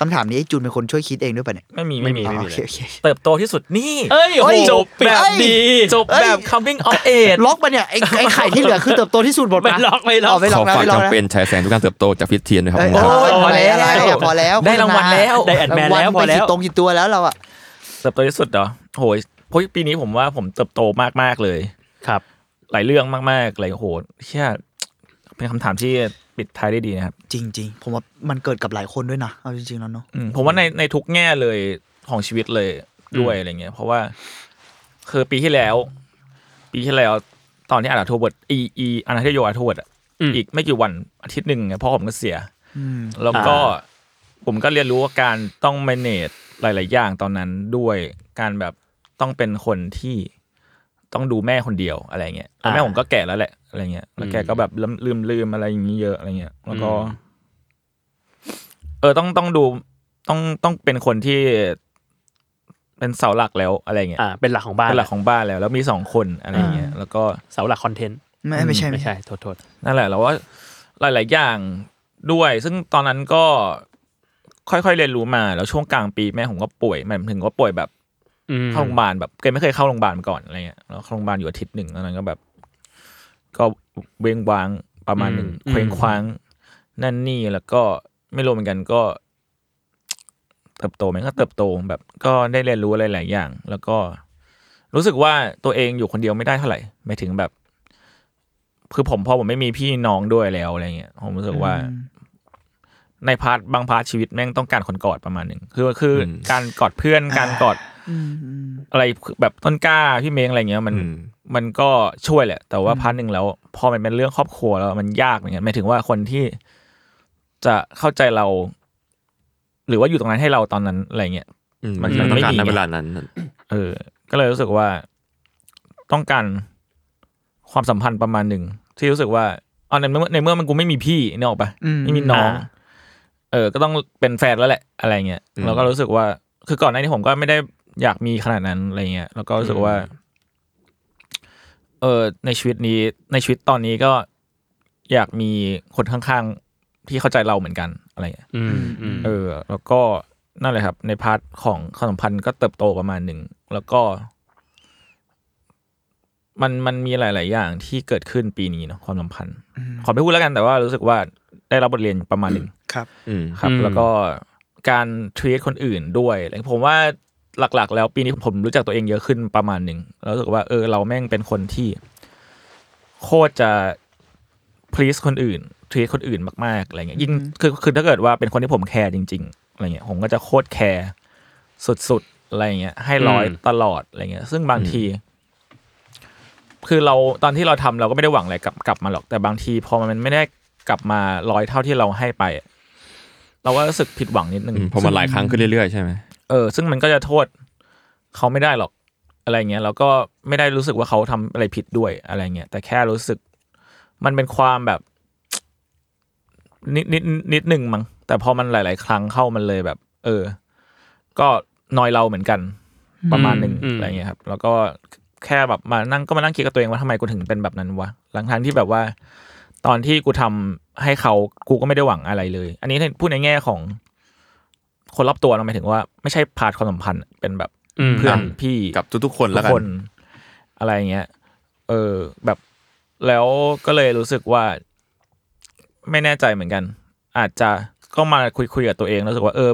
คำถามนี้ไอ้จูนเป็นคนช่วยคิดเองด้วยป่ะเนี่ย ไม่มีไม่มีอ๋อไม่โอมีเคโอเคเติบโตที่สุดนี่เอ้ยโอ้โหจบแบบปิดดีจบแบบ coming of age ล็อกมาเนี่ยไอ้ไอ้ไข่ที่เหลือคือเติบโตที่สุดหมดไม่ปะล็อกไม่ล็อกอ๋อไม่ล็ขออกนะฝากไม่ล็อกแคมนะเปญฉายแสงทุกการเติบโตจากฟิตเทียนด้วยครับเอ้ยผมโอ้ยพพออแล้แล้ววพอแล้วได้รางวัลแล้วได้แอดแมนแล้วรางพอวัลไปแล้กี่วตรงกี่ตัวแล้วเราอะเติบโตที่สุดเหรอโหยเพราะปีนี้ผมว่าผมเติบโตมากๆเลยครับ หลายเรื่องมากๆหลายโหเชี่ยเป็นคำถามที่ ปิดท้ายได้ดีนะครับ จริง ๆ ผมว่ามันเกิดกับหลายคนด้วยนะเอาจริงๆแล้วเนาะอืมผมว่าในในทุกแง่เลยของชีวิตเลยด้วยอะไรเงี้ย เพราะว่าคือปีที่แล้ว ปีที่แล้วตอนที่อ่านอาร์ทเวิร์ดอีอีอาร์ทโยอาร์ทเวิร์ดอะอืม อีกไม่กี่วันอาทิตย์หนึ่งเนี่ยพ่อผมก็เสีย อืม แล้วก็ผมก็เรียนรู้ว่าการต้อง manage หลาย ๆ อย่างตอนนั้นด้วยการแบบต้องเป็นคนที่ ต้องดูแม่คนเดียวอะไรเงี้ยแล้วแม่อ่าผมก็แก่แล้วแหละอะไรเงี้ยแล้วแกก็แบบลืมลืมลืมอะไรอย่างนี้เยอะอะไรเงี้ยแล้วก็อืมเออต้องต้องดูต้องต้องเป็นคนที่เป็นเสาหลักแล้วอะไรเงี้ยอ่าเป็นหลักของบ้านเป็นหลักของบ้านแล้ว แล้วมีสองคนอะไรเงี้ยแล้วก็เสาหลักคอนเทนต์ไม่ไม่ใช่ไม่ใช่โทษโทษนั่นแหละ แล้วว่าหลาย ๆ อย่างด้วย ซึ่งตอนนั้นก็ค่อยๆเรียนรู้มา แล้วช่วงกลางปีแม่ผมก็ป่วยหมายถึงก็ป่วยแบบอืม เข้าโรงพยาบาลแบบเคยไม่เคยเข้าโรงพยาบาลมาก่อนอะไรเงี้ยแล้วเข้าโรงพยาบาลอยู่อาทิตย์หนึ่งแล้วนั้นก็แบบ ก็เวงวางประมาณหนึ่งเคว้งคว้างนั่นนี่แล้วก็ไม่รู้เหมือนกันก็ เติบโตไหมก็เติบโตแบบ ก็ได้เรียนรู้อะไรหลายอย่าง แล้วก็รู้สึกว่าตัวเองอยู่คนเดียวไม่ได้เท่าไหร่หมายถึงแบบ คือผมพอผมไม่มีพี่น้องด้วยแล้วอะไรเงี้ยผมรู้สึกว่า ใน part บาง part ชีวิตแม่งต้องการคนกอดประมาณหนึ่งคือคืออมการกอดเพื่อนการกอด อืมอืมอะไรแบบต้นกล้าพี่เมงอะไรเงี้ยมันอืมมันก็ช่วยแหละ แต่ว่า part หนึ่งแล้ว พอมันเป็นเรื่องครอบครัวแล้วมันยากเหมือนกันหมายถึงว่าคนที่จะเข้าใจเรา หรือว่าอยู่ตรงนั้นให้เราตอนนั้นอะไรเงี้ยอืมมัมันนมันต้องการไม่มีในไงเวลานั้น เออ ก็เลยรู้สึกว่าต้องการความสัมพันธ์ประมาณหนึ่งที่รู้สึกว่าเอาในเมื่อในเมื่อมันกูไม่มีพี่นี่ออกปะอืมไม่มีน้องอ่าเออ ก็ต้องเป็นแฟนแล้วแหละ อะไรเงี้ยอืมแล้วก็รู้สึกว่า คือก่อนหน้านี้ผมก็ไม่ได้ อยากมีขนาดนั้นอะไรเงี้ยแล้วก็รู้สึกว่า เออในชีวิตนี้ในชีวิตตอนนี้ก็อยากมีคนข้างๆที่เข้าใจเราเหมือนกันอะไรเงี้ยอืมอืมเออ แล้วก็นั่นแหละครับ ใน part ของความสัมพันธ์ก็เติบโตประมาณหนึ่งแล้วก็ มันมันมีหลาย ๆ อย่างที่เกิดขึ้นปีนี้เนาะความสัมพันธ์ ขอไม่พูดแล้วกันแต่ว่ารู้สึกว่าได้รับบทเรียนประมาณหนึ่งครับอืมครับ แล้วก็การท e a t คนอื่นด้วยอะไรผมว่า หลักๆ แล้วปีนี้ผมรู้จักตัวเองเยอะขึ้นประมาณหนึ่งแล้วรู้สึกว่าเออเราแม่งเป็นคนที่ โคตรจะ please คนอื่น treat คนอื่นมากๆอะไรเงี้ยยิ่งคือคือถ้าเกิดว่าเป็นคนที่ผมแคร์จริง ๆอะไรเงี้ยผมก็จะโคตรแคร์สุดๆอะไรอย่างเงี้ยให้ร้อยอืมตลอดอะไรเงี้ย ซึ่งบางที คือเราตอนที่เราทำเราก็ไม่ได้หวังอะไรกลับกลับมาหรอก แต่บางทีพอมันไม่ได้กลับมาร้อยเท่าที่เราให้ไป เราก็รู้สึกผิดหวังนิดนึงอืมพอมันหลายครั้งขึ้นเรื่อยๆใช่ไหม เออ ซึ่งมันก็จะโทษเขาไม่ได้หรอกอะไรเงี้ยแล้วก็ไม่ได้รู้สึกว่าเขาทำอะไรผิดด้วยอะไรเงี้ยแต่แค่รู้สึก มันเป็นความแบบ นิดนิดนิดหนึ่งมั้งแต่พอมันหลาย ๆ ครั้งเข้ามันเลยแบบ เออ ก็นอยเราเหมือนกัน ประมาณหนึ่งอืมอะไรเงี้ยครับ แล้วก็แค่แบบมานั่งก็มานั่งคิดกับตัวเองว่าทำไมกูถึงเป็นแบบนั้นวะหลังทางที่แบบว่า ตอนที่กูทำให้เขากูก็ไม่ได้หวังอะไรเลย อันนี้พูดในแง่ของ คนรอบตัวเราหมายถึงว่าไม่ใช่พาร์ทความสัมพันธ์เป็นแบบอืมเพื่อนพี่กับทุกๆคนทุแล้วกกันคนอะไรเงี้ย เออ แบบแล้วก็เลยรู้สึกว่า ไม่แน่ใจเหมือนกัน อาจจะก็มาคุยคุยกับตัวเองแล้วรู้สึกว่าเออ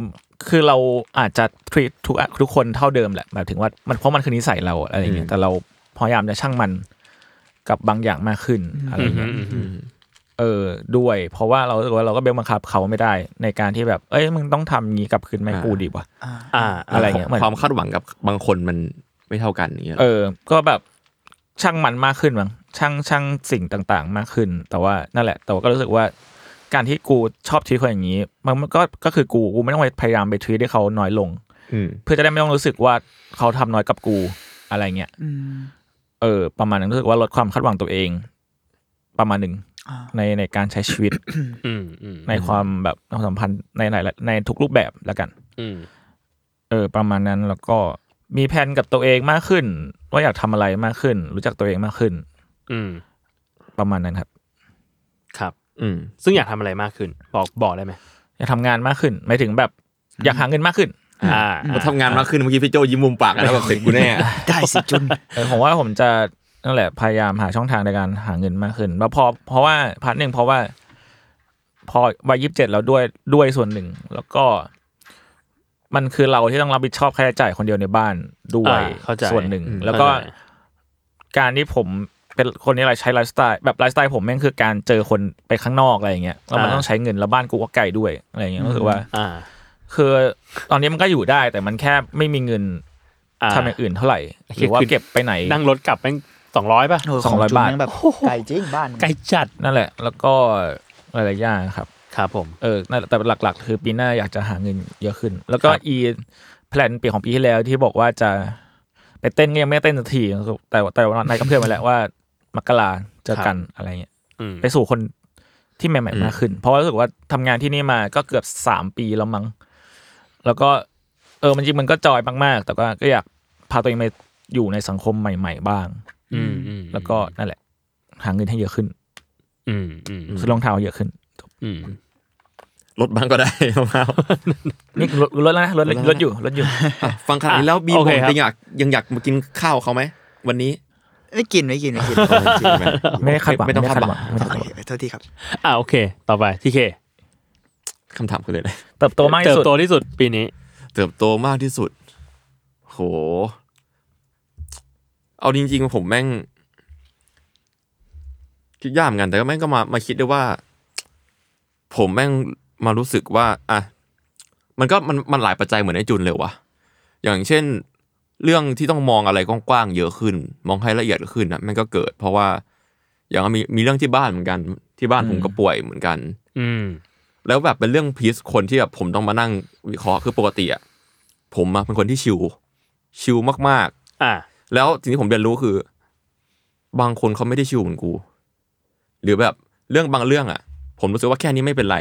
คือเราอาจจะ treat ทุกทุกคนเท่าเดิมแหละหมายถึงว่ามันเพราะมันคือนิสัยเราอะไรเงี้ยแต่เราพยายามจะช่างมันกับบางอย่างมากขึ้นอะไรเงี้ย เออด้วย เพราะว่าเรารู้สึกว่าเราก็เบลบังคับเขาไม่ได้ในการที่แบบ เอ้ยมึงต้องทำงี้กลับคืนไม่กูดีวะอ่า อะไรเงี้ยเหมือนความคาดหวังกับบางคนมันไม่เท่ากันอย่างเงี้ยเออ ก็แบบช่างมันมากขึ้นมั้งช่างช่างสิ่งต่างๆ มากขึ้น แต่ว่านั่นแหละ แต่ว่าก็รู้สึกว่า การที่กูชอบทีคนอย่างนี้ มันก็ก็คือกูกูไม่ต้องไปพยายามไปทีให้เขาน้อยลงอืมเพื่อจะได้ไม่ต้องรู้สึกว่าเขาทำน้อยกับกูอะไรเงี้ยเออ ประมาณนั้นรู้สึกว่าลดความคาดหวังตัวเอง ประมาณหนึ่ง ในในการใช้ชีวิตอืมอืมในความแบบความสัมพันธ์ในหลายในทุกรูปแบบแล้วกันอืมเออ ประมาณนั้นแล้วก็มีแผนกับตัวเองมากขึ้น ว่าอยากทำอะไรมากขึ้น รู้จักตัวเองมากขึ้น อืม ประมาณนั้นครับ ครับ อืม ซึ่งอยากทำอะไรมากขึ้น บอกบอกได้ไหมอยากทำงานมากขึ้นหมายถึงแบบ อยากหาเงินมากขึ้น อ่าเราทำงานมากขึ้นเมื่อกี้พี่โจยิ้มมุมปากกันแล้วแบบเสร็จกูแน่ได้สิจุนเออผมว่าผมจะ นั่นแหละพยายามหาช่องทางในการหาเงินมากขึ้นแล้วพอเพราะว่า part หนึ่งเพราะว่า พอวัยยี่สิบเจ็ดแล้วด้วยด้วยส่วนหนึ่ง แล้วก็ มันคือเราที่ต้องรับผิดชอบค่าใช้จ่ายคนเดียวในบ้านด้วยอ่าเข้าใจส่วนหนึ่ง อืมแล้วก็เข้าใจ การที่ผมเป็นคนนี้อะไรใช้ไลฟ์สไตล์แบบไลฟ์สไตล์ผมแม่งคือการเจอคนไปข้างนอกอะไรอย่างเงี้ยแล้วมันต้องใช้เงินแล้วบ้านกูก็ไกลด้วยอะไรอย่างเงี้ยรู้สึกว่า อ่าคือตอนนี้มันก็อยู่ได้แต่มันแค่ไม่มีเงินอ่า ทำอย่างอื่นเท่าไหร่หรือว่าเก็บไปไหน นั่งรถกลับแม่ง สองร้อยป่ะเออสองร้อยขจุนบาทแม่งแบบไก่จริงบ้านไกลจัดนั่นแหละ แล้วก็หลายๆอย่างครับครับผมเออนั่นแหละแต่หลัก ๆ คือปีหน้าอยากจะหาเงินเยอะขึ้น แล้วก็ครับอีแพลนปีของปีที่แล้วที่บอกว่าจะไปเต้นก็ยังไม่ได้เต้นสักทีแต่แต่ว่านายกับเพื่อนมาแล้วว่ามกราเจอกันอะไรเงี้ยอืมไปสู่คนที่ใหม่ๆมากขึ้น เพราะว่ารู้สึกว่าทำงานที่นี่มาก็เกือบสามปีแล้วมั้งแล้วก็เออมันจริงมันก็จอยมากๆ แต่ก็ก็อยากพาตัวเองไปอยู่ในสังคมใหม่ ๆ บ้างอืมอืม แล้วก็นั่นแหละ หาเงินให้เยอะขึ้น อืมอืมซื้อรองเท้าเยอะขึ้นอืมลดบ้างก็ได้มากนี่ลดลดแล้วนะลดลดอยู่ลดอยู่ฟังขนาดนี้แล้วบีมโอผเคมครับยังอยากยังอยากมากินข้าวเขาไหมวันนี้ไม่กินไม่กินไม่กินจริงไหมไม่ได้คาดหวังไม่ต้องไม่คาได้ดคาดหหวัวังงไม่ได้คาดหโอวังเคโทษทีครับ อ่าโอเค ต่อไปที่เคคำถามคือเลยนะเติบโตมากเติที่บสุดโตที่สุดปีนี้ เติบโตมากที่สุด โห เอาจริง ๆ ผมแม่ง คิดยากเหมือนกัน แต่ก็แม่งก็มามาคิดด้วยว่า ผมแม่งมารู้สึกว่า อะ มันก็มันมันหลายปัจจัยเหมือนไอ้จุนเลยวะอย่างเช่น เรื่องที่ต้องมองอะไรกว้างๆเยอะขึ้น มองให้ละเอียดขึ้นอะมันก็เกิด เพราะว่า อย่างมีมีเรื่องที่บ้านเหมือนกัน ที่บ้านผมก็ป่วยเหมือนกัน อืมแล้วแบบเป็นเรื่องพีซคนที่แบบผมต้องมานั่งวิเคราะห์คือปกติอะผมอะเป็นคนที่ชิลชิลมากอ่าๆ แล้วสิ่งที่ผมเรียนรู้คือ บางคนเขาไม่ได้ชิลเหมือนกู หรือแบบเรื่องบางเรื่องอะ ผมรู้สึกว่าแค่นี้ไม่เป็นไร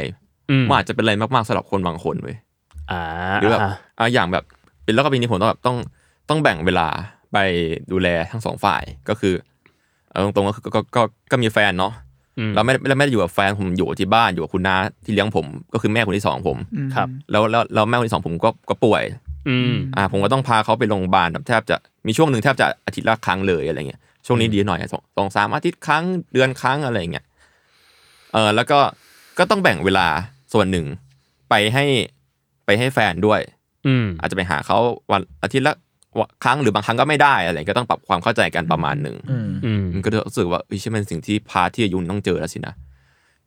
อืมมันอาจจะเป็นไรมากๆสำหรับคนบางคนเว้ยอ่าหรือแบบอะอย่างแบบเป็นแล้วก็ปีนี้ผมต้องแบบต้องต้องแบ่งเวลาไปดูแลทั้งสองฝ่ายก็คือเอาตรงๆก็คือก็ก็ก็ก็มีแฟนเนาะอืมเราไม่ได้ไม่ได้อยู่กับแฟนผมอยู่ที่บ้านอยู่กับคุณน้าที่เลี้ยงผม ก็คือแม่คนที่สองผมครับ แล้วแล้วแล้วแม่คนที่สองผมก็ก็ป่วย อืมอ่า ผมก็ต้องพาเขาไปโรงพยาบาลแบบแทบจะมีช่วงหนึ่งแทบจะอาทิตย์ละครั้งเลยอะไรเงี้ยช่วงนี้ดีหน่อยสองสองสามอาทิตย์ครั้งเดือนครั้งอะไรเงี้ยเออแล้วก็ก็ต้องแบ่งเวลาส่วนหนึ่งไปให้ไปให้แฟนด้วย อืมอาจจะไปหาเขาวันอาทิตย์ละครั้งหรือบางครั้งก็ไม่ได้อะไรก็ต้องปรับความเข้าใจกันประมาณหนึ่งอืมอืมมันก็รู้สึกว่าเอ้ยใช่เป็นสิ่งที่ part ที่อายุต้องเจอแล้วสินะ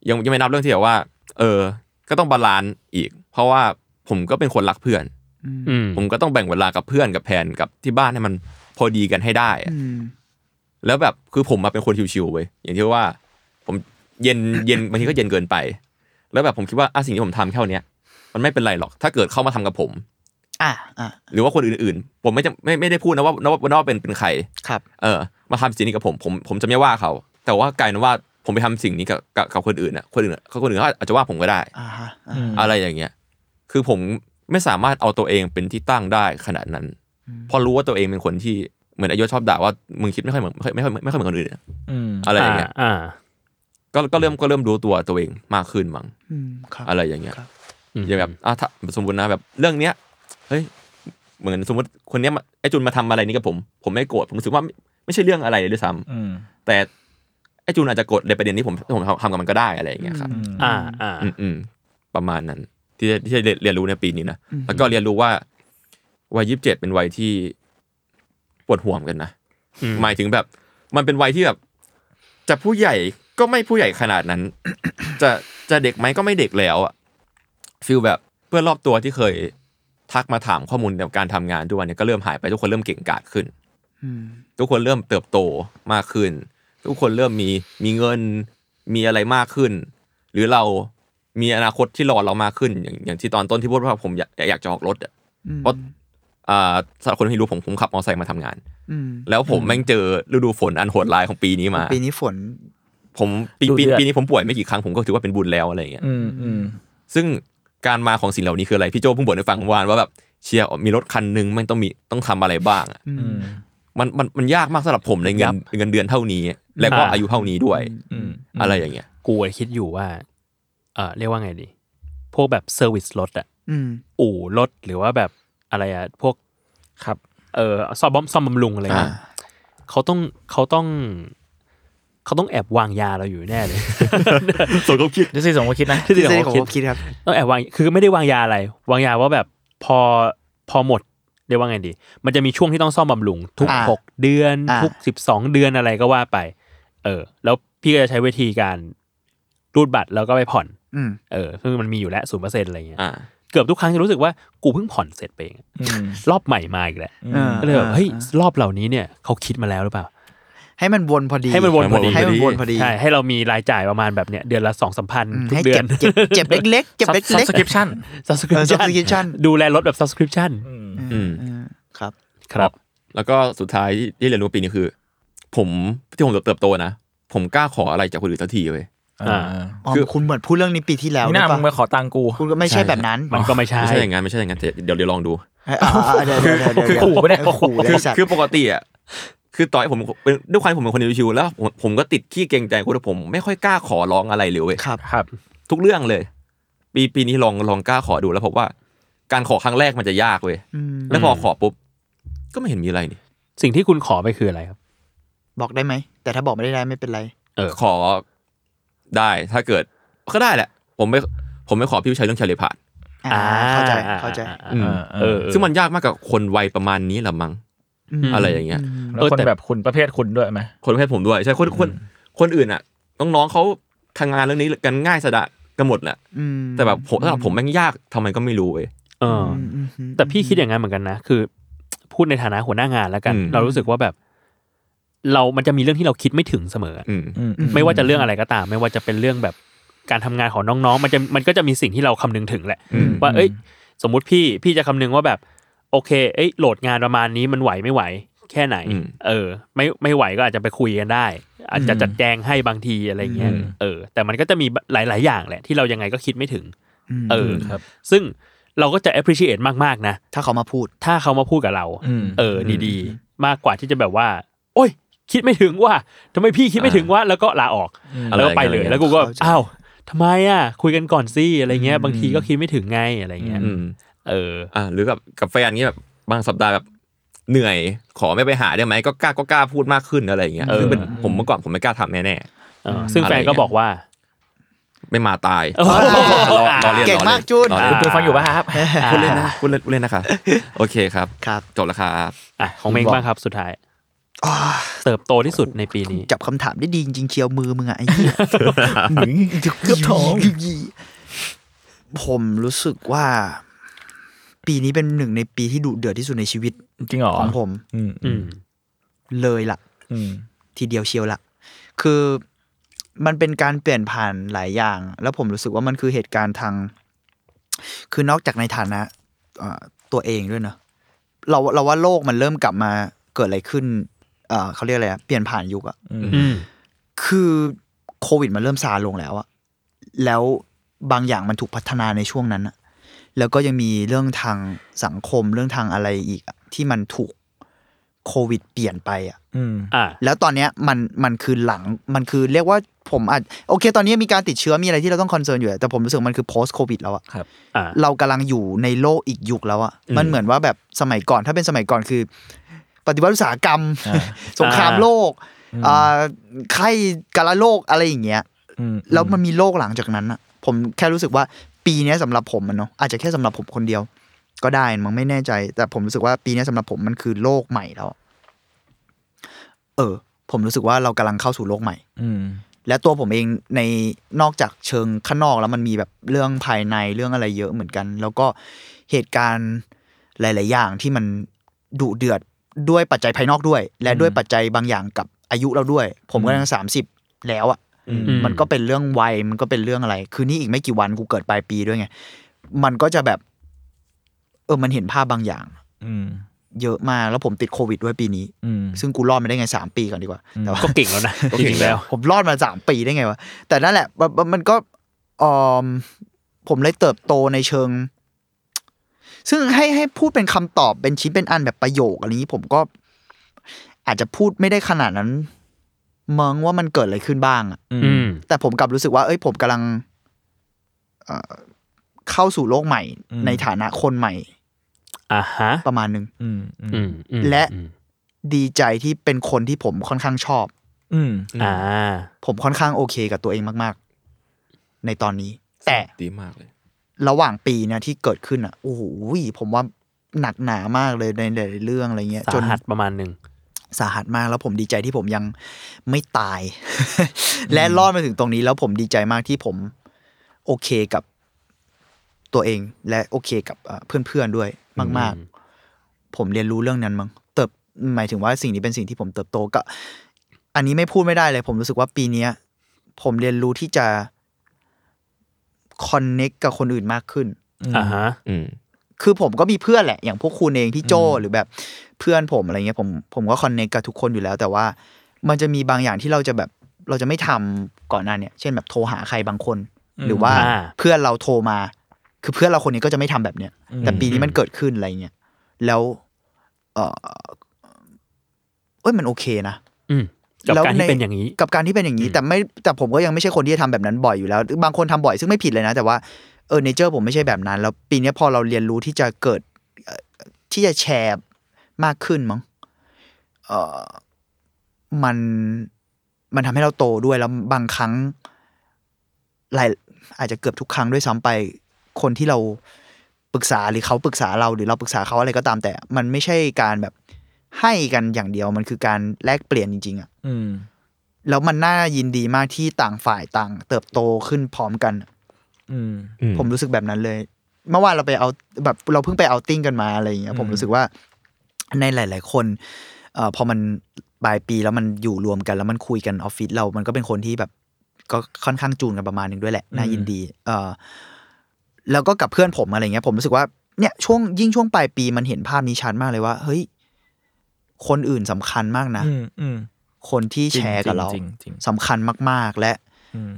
ยังยังไม่นับเรื่องที่แบบว่า เออ ก็ต้อง balance อีก เพราะว่าผมก็เป็นคนรักเพื่อนอืม ผมก็ต้องแบ่งเวลากับเพื่อนกับแฟนกับที่บ้านให้มันพอดีกันให้ได้อะอืมแล้วแบบคือผมมาเป็นคนชิวๆเว้ยอย่างที่ว่า ผมเย็นเย็นบางทีก็เย็นเกินไป แล้วแบบผมคิดว่าอะสิ่งที่ผมทำแค่เนี้ยมันไม่เป็นไรหรอก ถ้าเกิดเข้ามาทำกับผม อะอะหรือว่าคนอื่นๆ ผมไม่จะไม่ไม่ได้พูดนะว่าว่าว่าเป็นเป็นใครครับ เออ มาทำสิ่งนี้กับผม ผมผมจะไม่ว่าเขา แต่ว่ากลายเป็นว่าผมไปทำสิ่งนี้กับกับกับคนอื่นอะคนอื่นอะคนอื่นเขาอาจจะว่าผมก็ได้อ่าฮะอืมอะไรอย่างเงี้ย คือผม ไม่สามารถเอาตัวเองเป็นที่ตั้งได้ขนาดนั้น เพราะรู้ว่าตัวเองเป็นคนที่เหมือนอายุชอบด่าว่ามึงคิดไม่ค่อยเหมือนไม่ค่อยไม่ค่อยไม่ค่อยเหมือนคนอื่นอะอืมอะไรอย่างเงี้ยอ่าก็ก็เริ่มก็เริ่มรู้ตัวตัวเองมากขึ้นมั้งอืมครับอะไรอย่างเงี้ยครับอย่างแบบอะถ้าสมมตินะแบบเรื่องเนี้ยเฮ้ยเหมือนสมมติคนเนี้ยมาไอ้จุนมาทำอะไรนี้กับผม ผมไม่โกรธผมรู้สึกว่าไม่ไม่ใช่เรื่องอะไรเลยด้วยซ้ำอืมแต่ไอ้จุนอาจจะโกรธในประเด็นที่ผมผมทำกับมันก็ได้อะไรอย่างเงี้ยครับ อ่า อ่า อืมอืมประมาณนั้น ที่ได้ที่ได้เรียนรู้ในปีนี้นะแล้วก็เรียนรู้ว่าวัยยี่สิบเจ็ดเป็นวัยที่ปวดห่วงกันนะอืมหมายถึงแบบ มันเป็นวัยที่แบบจะผู้ใหญ่ก็ไม่ผู้ใหญ่ขนาดนั้น จะจะเด็กไหมก็ไม่เด็กแล้วอะฟีลแบบเพื่อนรอบตัวที่เคยทักมาถามข้อมูลในการทำงานทุกวันเนี้ก็เริ่มหายไปทุกคนเริ่มเก่งกาจขึ้นอืมทุกคนเริ่มเติบโตมากขึ้น ทุกคนเริ่มมีมีเงินมีอะไรมากขึ้น หรือเรา มีอนาคตที่รอเรามากขึ้น อย่างอย่างที่ตอนต้นที่พูดว่าผมอยากอยากจะออกรถอะอืมเพราะอ่าสำหรับคนที่รู้ผมผมขับมอเตอร์ไซค์มาทำงานอืมแล้วผมแม่งเจอฤดูฝนอันโหดร้ายของปีนี้มา ปีนี้ฝน ผมปีดูปีเดือดปีนี้ผมป่วยไม่กี่ครั้งผมก็ถือว่าเป็นบุญแล้วอะไรอย่างเงี้ยอืมอืมซึ่งการมาของสิ่งเหล่านี้คืออะไรพี่โจเพิ่งบ่นให้ฟังเมื่อวานว่าแบบเชียร์มีรถคันหนึงมันต้องมีต้องทำอะไรบ้างอะอืมมันมันมันยากมากสำหรับผมในเงินเงินเดือนเท่านี้ แล้วก็อ่าอายุเท่านี้ด้วยอืมอะไรอย่างเงี้ยกูอะคิดอยู่ว่า เออเรียกว่าไงดี พวกแบบเซอร์วิสรถอะอืมอู่รถหรือว่าแบบอะไรอะพวกครับ เออซ่อมบำซ่อมบำรุงอะไรเงี้ยอ่าเขาต้องเขาต้อง เขาต้องแอบวางยาเราอยู่แน่เลยส่วนก็คิดดูสิสมมติคิดนะที่ที่ที่เซเราของคิดผมคิดครับต้องแอบวางคือไม่ได้วางยาอะไร วางยาว่าแบบพอพอหมดเรียกว่าไงดี มันจะมีช่วงที่ต้องซ่อมบำรุง ทุกอ่าหกเดือนอ่าทุกสิบสองเดือนอะไรก็ว่าไป เออ แล้วพี่ก็จะใช้วิธีการรูดบัตรแล้วก็ไปผ่อนอืม เออซึ่งมันมีอยู่แล้วศูนย์เปอร์เซ็นต์อะไรเงี้ยอ่าเกือบทุกครั้งจะรู้สึกว่ากูเพิ่งผ่อนเสร็จไปเองอืมรอบใหม่มาอีกแล้วเออก็เลยแบบออเฮ้ยรอบเหล่านี้เนี่ยเขาคิดมาแล้วหรือเปล่า ให้มันวนพอดีให้มันวนพอดีให้มันวนพอดีใช่ให้เรามีรายจ่ายประมาณแบบเนี้ยเดือนละสองสามพันอืมทุกให้เดือเก็นบเจ็บเจ็บเล็กๆเจ็บเล็ก subscription ๆเออ subscription ดูแลรถแบบ subscription อืมอืมเออครับครับ แล้วก็สุดท้ายที่เรียนรู้ปีนี้คือ ผมที่ผมเติบโตนะ ผมกล้าขออะไรจากคนอื่นทันทีเว้ยอ่าอ๋อ คือคุณเหมือนพูดเรื่องนี้ปีที่แล้วนี่หน้าหรือมึงเปไปล่าขอตังค์กูคุณก็ไม่ใช่แบบนั้น มันก็ไม่ใช่ไม่ใช่อย่างนั้นไม่ใช่อย่างนั้นแต่เดี๋ยวเดี๋ยวลองดูเอออ่าอ่าเดี๋ยวเดี๋ยวเดี๋ยวเดี๋ยวคือขู่ปะเนี่ยขู่เลยคือไอ้สัตว์คือปกติอะคือต่อยผมเป็นด้วยความที่ผมเป็นคนชิวๆแล้วผมผมก็ติดขี้เกรงใจคนผมไม่ค่อยกล้าขอร้องอะไรเลยเว้ยครับครับ ทุกเรื่องเลย ปีปีนี้ลองลองกล้าขอดูแล้วพบว่า การขอครั้งแรกมันจะยากเว้ยอืมแล้วพอขอปุ๊บก็ไม่เห็นมีอะไรนี่สิ่งที่คุณขอไปคืออะไรครับ บอกได้ไหมแต่ถ้าบอกไม่ได้ไม่เป็นไรขอ ได้ถ้าเกิดก็ได้แหละ ผมไม่ผมไม่ขอพี่วิชัยเรื่องชาเลพาดอ่าเข้าใจเข้าใจอืมอ่าเออซึ่งมันยากมากกับคนวัยประมาณนี้แหละมั้งมอะไรอย่างเงี้ยแล้วเออคนแต่แบบคุณประเภทคุณด้วยไหมคนประเภทผมด้วยใช่คนคนคนอื่นอะน้องๆเขาทำงานเรื่องนี้กันง่ายสะดะกันหมดแหละอืมแต่แบบผมสำหรับผมแม่งยากทำไมก็ไม่รู้เว้ยเออออืมอืมอืมแต่พี่คิดอย่างนั้นเหมือนกันนะ คือ พูดในฐานะหัวหน้างานแล้วกันอืมเรารู้สึกว่าแบบ เรามันจะมีเรื่องที่เราคิดไม่ถึงเสมออืมไม่ว่าจะเรื่องอะไรก็ตาม ไม่ว่าจะเป็นเรื่องแบบการทำงานของน้องๆ มันจะมันก็จะมีสิ่งที่เราคำนึงถึงแหละอืมว่าเอ้ย สมมุติพี่พี่จะคำนึงว่าแบบ โอเค เอ้ยโหลดงานประมาณนี้มันไหวไม่ไหว แค่ไหนอืมเออ ไม่ไม่ไหวก็อาจจะไปคุยกันได้ อาจจะจัดแจงให้บางทีอะไรเงี้ยอืมเออ แต่มันก็จะมีหลาย ๆ อย่างแหละ ที่เรายังไงก็คิดไม่ถึงมเออครับ ซึ่งเราก็จะ appreciate มากๆนะถ้าเขามาพูด ถ้าเขามาพูดกับเราอืมเออดีๆมากกว่าที่จะแบบว่า โอ้ย คิดไม่ถึงว่าทำไมพี่คิดไม่ถึงว่าแล้วก็ลาออกแล้วก็ไปเลยแล้วกูก็เข้าใจอ้าวทำไมอะ คุยกันก่อนสิอะไรเงี้ย บางทีก็คิดไม่ถึงไงอะไรเงี้ยอืมเอออ่าหรือกับกับแฟนเงี้ยแบบบางสัปดาห์แบบเหนื่อย ขอไม่ไปหาได้ไหมก็กล้าก็กล้าพูดมากขึ้นอะไรอย่างเงี้ยเออซึ่งเป็นผมเมื่อก่อนผมไม่กล้าทำแน่เออซึ่งแฟนก็บอกว่าๆไม่มาตายโอ้โหรอรอเรียนเก่งมากจูนรอคุณเรียนตูนฟังอยู่ป่ะครับพูดเล่นนะพูดเล่นพูดเล่นนะคะโอเคครับ ครับจบแล้วครับอะของเมงบ้างครับสุดท้าย เติบโตที่สุดในปีนี้ จับคำถามได้ดีจริงๆเชียวมือมึงอะไอ้เหี้ยเกือบท้องผมรู้สึกว่าปีปีนี้เป็นหนึ่งในปีที่ดุเดือดที่สุดในชีวิต จริงเหรอของผมอืมอือืมมเลยล่ะอืมทีเดียวเชียวละคือมันเป็นการเปลี่ยนผ่านหลายอย่าง แล้วผมรู้สึกว่ามันคือเหตุการณ์ทาง คือนอกจากในฐานะเอ่อตัวเองด้วยเนอะเราเราว่าโลกมันเริ่มกลับมาเกิดอะไรขึ้น เอ่อเขาเรียกอะไรอะเปลี่ยนผ่านยุคอะอืมคือโควิดมันเริ่มซาลงแล้วอะแล้วบางอย่างมันถูกพัฒนาในช่วงนั้นอะแล้วก็ยังมีเรื่องทางสังคมเรื่องทางอะไรอีกอะที่มันถูกโควิดเปลี่ยนไปอะอืมอ่าแล้วตอนเนี้ยมันมันคือหลังมันคือเรียกว่าผมอาจโอเค ตอนนี้มีการติดเชื้อมีอะไรที่เราต้องคอนเซิร์นอยู่แต่ผมรู้สึกมันคือ post covid แล้วอะครับอ่าเรากำลังอยู่ในโลกอีกยุคแล้วอะมันเหมือนว่าแบบสมัยก่อนถ้าเป็นสมัยก่อนคือ ปฏิวัติอุตสาหกรรมอ่าสงครามโลกอ่าไข้กาลโลกอะไรอย่างเงี้ยอืมแล้วมันมีโลกหลังจากนั้นอะผมแค่รู้สึกว่าปีเนี้ยสำหรับผมมันเนาะอาจจะแค่สำหรับผมคนเดียว ก็ได้มันไม่แน่ใจ แต่ผมรู้สึกว่าปีเนี้ยสำหรับผมมันคือโลกใหม่แล้ว เออ ผมรู้สึกว่าเรากำลังเข้าสู่โลกใหม่ อืมและตัวผมเองในนอกจากเชิงข้างนอกแล้วมันมีแบบเรื่องภายในเรื่องอะไรเยอะเหมือนกัน แล้วก็เหตุการณ์หลาย ๆ อย่างที่มันดุเดือด ด้วยปัจจัยภายนอกด้วย และด้วยปัจจัยบางอย่างกับอายุเราด้วย ผมก็ยังสามสิบแล้วอะอืมมันก็เป็นเรื่องวัยมันก็เป็นเรื่องอะไร คือนี่อีกไม่กี่วันกูเกิดปลายปีด้วยไง มันก็จะแบบ เออมันเห็นภาพบางอย่าง อืมเยอะมากแล้วผมติดโควิดด้วยปีนี้อืมซึ่งกูรอดมาได้ไงสามปีก่อนดีกว่าแต่ว่าก็เก่งแล้วนะจริงๆแล้ว ผมรอดมาสามปีได้ไงวะแต่นั่นแหละมันมันมันก็ออมผมเลยเติบโตในเชิง ซึ่งให้ให้พูดเป็นคำตอบเป็นชิ้นเป็นอันแบบประโยคอะไรนี้ผมก็อาจจะพูดไม่ได้ขนาดนั้นมองว่ามันเกิดอะไรขึ้นบ้างอะอืมแต่ผมกลับรู้สึกว่า เอ้ย ผมกำลังเอ่อเข้าสู่โลกใหม่ ในฐานะคนใหม่อ่าฮะ ประมาณหนึ่งอืมอืมอืมอืมและอืมดีใจที่เป็นคนที่ผมค่อนข้างชอบ อืมอ่า ผมค่อนข้างโอเคกับตัวเองมาก ๆ ในตอนนี้ แต่ดีมากเลย ระหว่างปีเนี่ยที่เกิดขึ้นอะโอ้โหผมว่าหนักหนามากเลยในหลายๆเรื่องอะไรเงี้ยสาจนหัสประมาณหนึ่งสาหัสมากแล้วผมดีใจที่ผมยังไม่ตาย และรอดมาถึงตรงนี้แล้วผมดีใจมากที่ผม โอเคกับตัวเอง และโอเคกับเอ่อเพื่อนๆด้วยมาก ๆ ผมเรียนรู้เรื่องนั้นมั้งเติบหมายถึงว่าสิ่งนี้เป็นสิ่งที่ผมเติบโตก็ อันนี้ไม่พูดไม่ได้เลย ผมรู้สึกว่าปีเนี้ย ผมเรียนรู้ที่จะ คอนเน็กกับคนอื่นมากขึ้นอ่าฮะอืมคือผมก็มีเพื่อนแหละอย่างพวกคุณเองพี่โจหรือแบบเพื่อนผมอะไรเงี้ยผมผมก็คอนเนคกับทุกคนอยู่แล้ว แต่ว่ามันจะมีบางอย่างที่เราจะแบบเราจะไม่ทำก่อนหน้าเนี่ย เช่นแบบโทรหาใครบางคน หรือว่าอ่าเพื่อนเราโทรมา คือเพื่อนเราคนนี้ก็จะไม่ทำแบบเนี้ยแต่ปีนี้มันเกิดขึ้นอะไรเงี้ยแล้ว เออเอ้ยมันโอเคนะอืม กับแล้วการที่ในเป็นอย่างนี้ กับการที่เป็นอย่างนี้ แต่ไม่แต่ผมก็ยังไม่ใช่คนที่จะทำแบบนั้นบ่อยอยู่แล้ว บางคนทำบ่อยซึ่งไม่ผิดเลยนะ แต่ว่าเออเนเจอร์ผมไม่ใช่แบบนั้น แล้วปีนี้พอเราเรียนรู้ที่จะเกิดเอ่อที่จะแชร์มากขึ้นมั้งเออมันมันทำให้เราโตด้วยแล้วบางครั้งหลายอาจจะเกือบทุกครั้งด้วยซ้ำไปคนที่เราปรึกษาหรือเขาปรึกษาเราหรือเราปรึกษาเขาอะไรก็ตามแต่ มันไม่ใช่การแบบ ให้กันอย่างเดียวมันคือการแลกเปลี่ยนจริง ๆอะอืมแล้วมันน่ายินดีมากที่ต่างฝ่ายต่าง เติบโตขึ้นพร้อมกันอืมอืมผมรู้สึกแบบนั้นเลย เมื่อวานเราไปเอาแบบเราเพิ่งไปเอาติ้งกันมาอะไรอย่างเงี้ยผมรู้สึกว่าในหลาย ๆ คนเอ่อพอมันปลายปีแล้วมันอยู่รวมกันแล้วมันคุยกันออฟฟิศเรา มันก็เป็นคนที่แบบ ก็ค่อนข้างจูนกันประมาณหนึ่งด้วยแหละน่ายินดี เออแล้วก็กับเพื่อนผมอะไรเงี้ย ผมรู้สึกว่าเนี่ยช่วงยิ่งช่วงปลายปีมันเห็นภาพนี้ชัดมากเลยว่า เฮ้ย คนอื่นสำคัญมากนะอืมอืมคนที่แชร์กับเราจริงๆจริงๆสำคัญมาก ๆ และอืม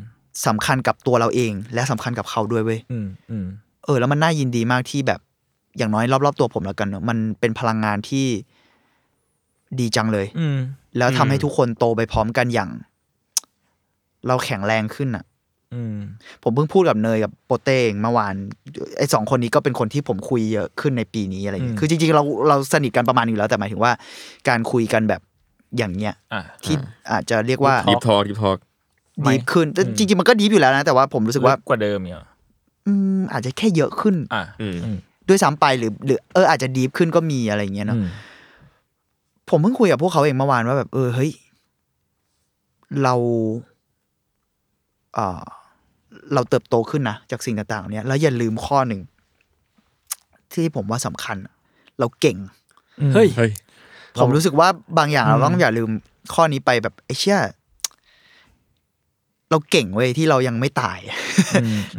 สำคัญกับตัวเราเอง และสำคัญกับเขาด้วยเว้ยอืมอืมเออ แล้วมันน่ายินดีมากที่แบบ อย่างน้อยรอบๆตัวผมแล้วกันเนอะมันเป็นพลังงานที่ดีจังเลยอืมแล้วทำให้ทุกคนโตไปพร้อมกันอย่าง เราแข็งแรงขึ้นอะ อืมผมเพิ่งพูดกับเนยกับโปเต้เองเมื่อวานไอ้สองคนนี้ก็เป็นคนที่ผมคุยเยอะขึ้นในปีนี้อะไรอย่างเงี้ยคือจริงๆเราเราสนิทกันประมาณนึงแล้วแต่หมายถึงว่า การคุยกันแบบอย่างเงี้ยอะที่อาจจะเรียกว่าดีทอดีทอดีฟขึ้นแต่จริงๆมันก็ดีฟอยู่แล้วนะ แต่ว่าผมรู้สึกว่าลึกกว่าเดิมเนี่ยเหรออืมอาจจะแค่เยอะขึ้น อะอืมอืมด้วยซ้ำไปหรือหรือเอออาจจะดีฟขึ้นก็มีอะไรอย่างเงี้ยเนาะอืมผมเพิ่งคุยกับพวกเขาเองเมื่อวานว่าแบบ เออเฮ้ย เราเออ เราเติบโตขึ้นนะจากสิ่งต่างๆเหล่านี้แล้วอย่าลืมข้อหนึ่งที่ผมว่าสำคัญ เราเก่งเฮ้ยเฮ้ยผมรู้สึกว่าบางอย่างเราต้องอย่าลืมข้อนี้ไปแบบไอ้เชี่ยเราเก่งเว้ยที่เรายังไม่ตาย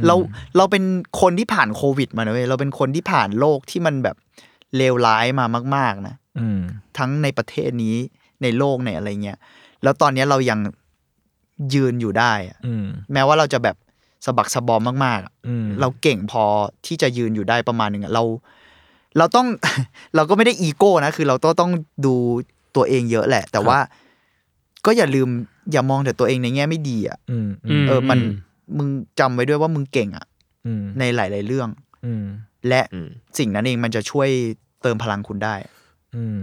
เราเราเป็นคนที่ผ่านโควิดมานะเว้ยเราเป็นคนที่ผ่านโลกที่มันแบบเลวร้ายมามาก ๆ นะอืมทั้งในประเทศนี้ในโลกในอะไรเงี้ยแล้วตอนเนี้ยเรายังยืนอยู่ได้อะอืมแม้ว่าเราจะแบบ สะบักสะบอมมากๆอะอืมเราเก่งพอที่จะยืนอยู่ได้ประมาณหนึ่งอะเราเราต้องเราก็ไม่ได้อีโก้นะ คือเราต้องต้องดูตัวเองเยอะแหละ แต่ว่าก็อย่าลืมอย่ามองแต่ตัวเองในแง่ไม่ดีอะอืมอืมเออ มันมึงจำไว้ด้วยว่ามึงเก่งอะอืมในหลาย ๆ เรื่อง อืมและอืมสิ่งนั้นเองมันจะช่วยเติมพลังคุณได้ อืม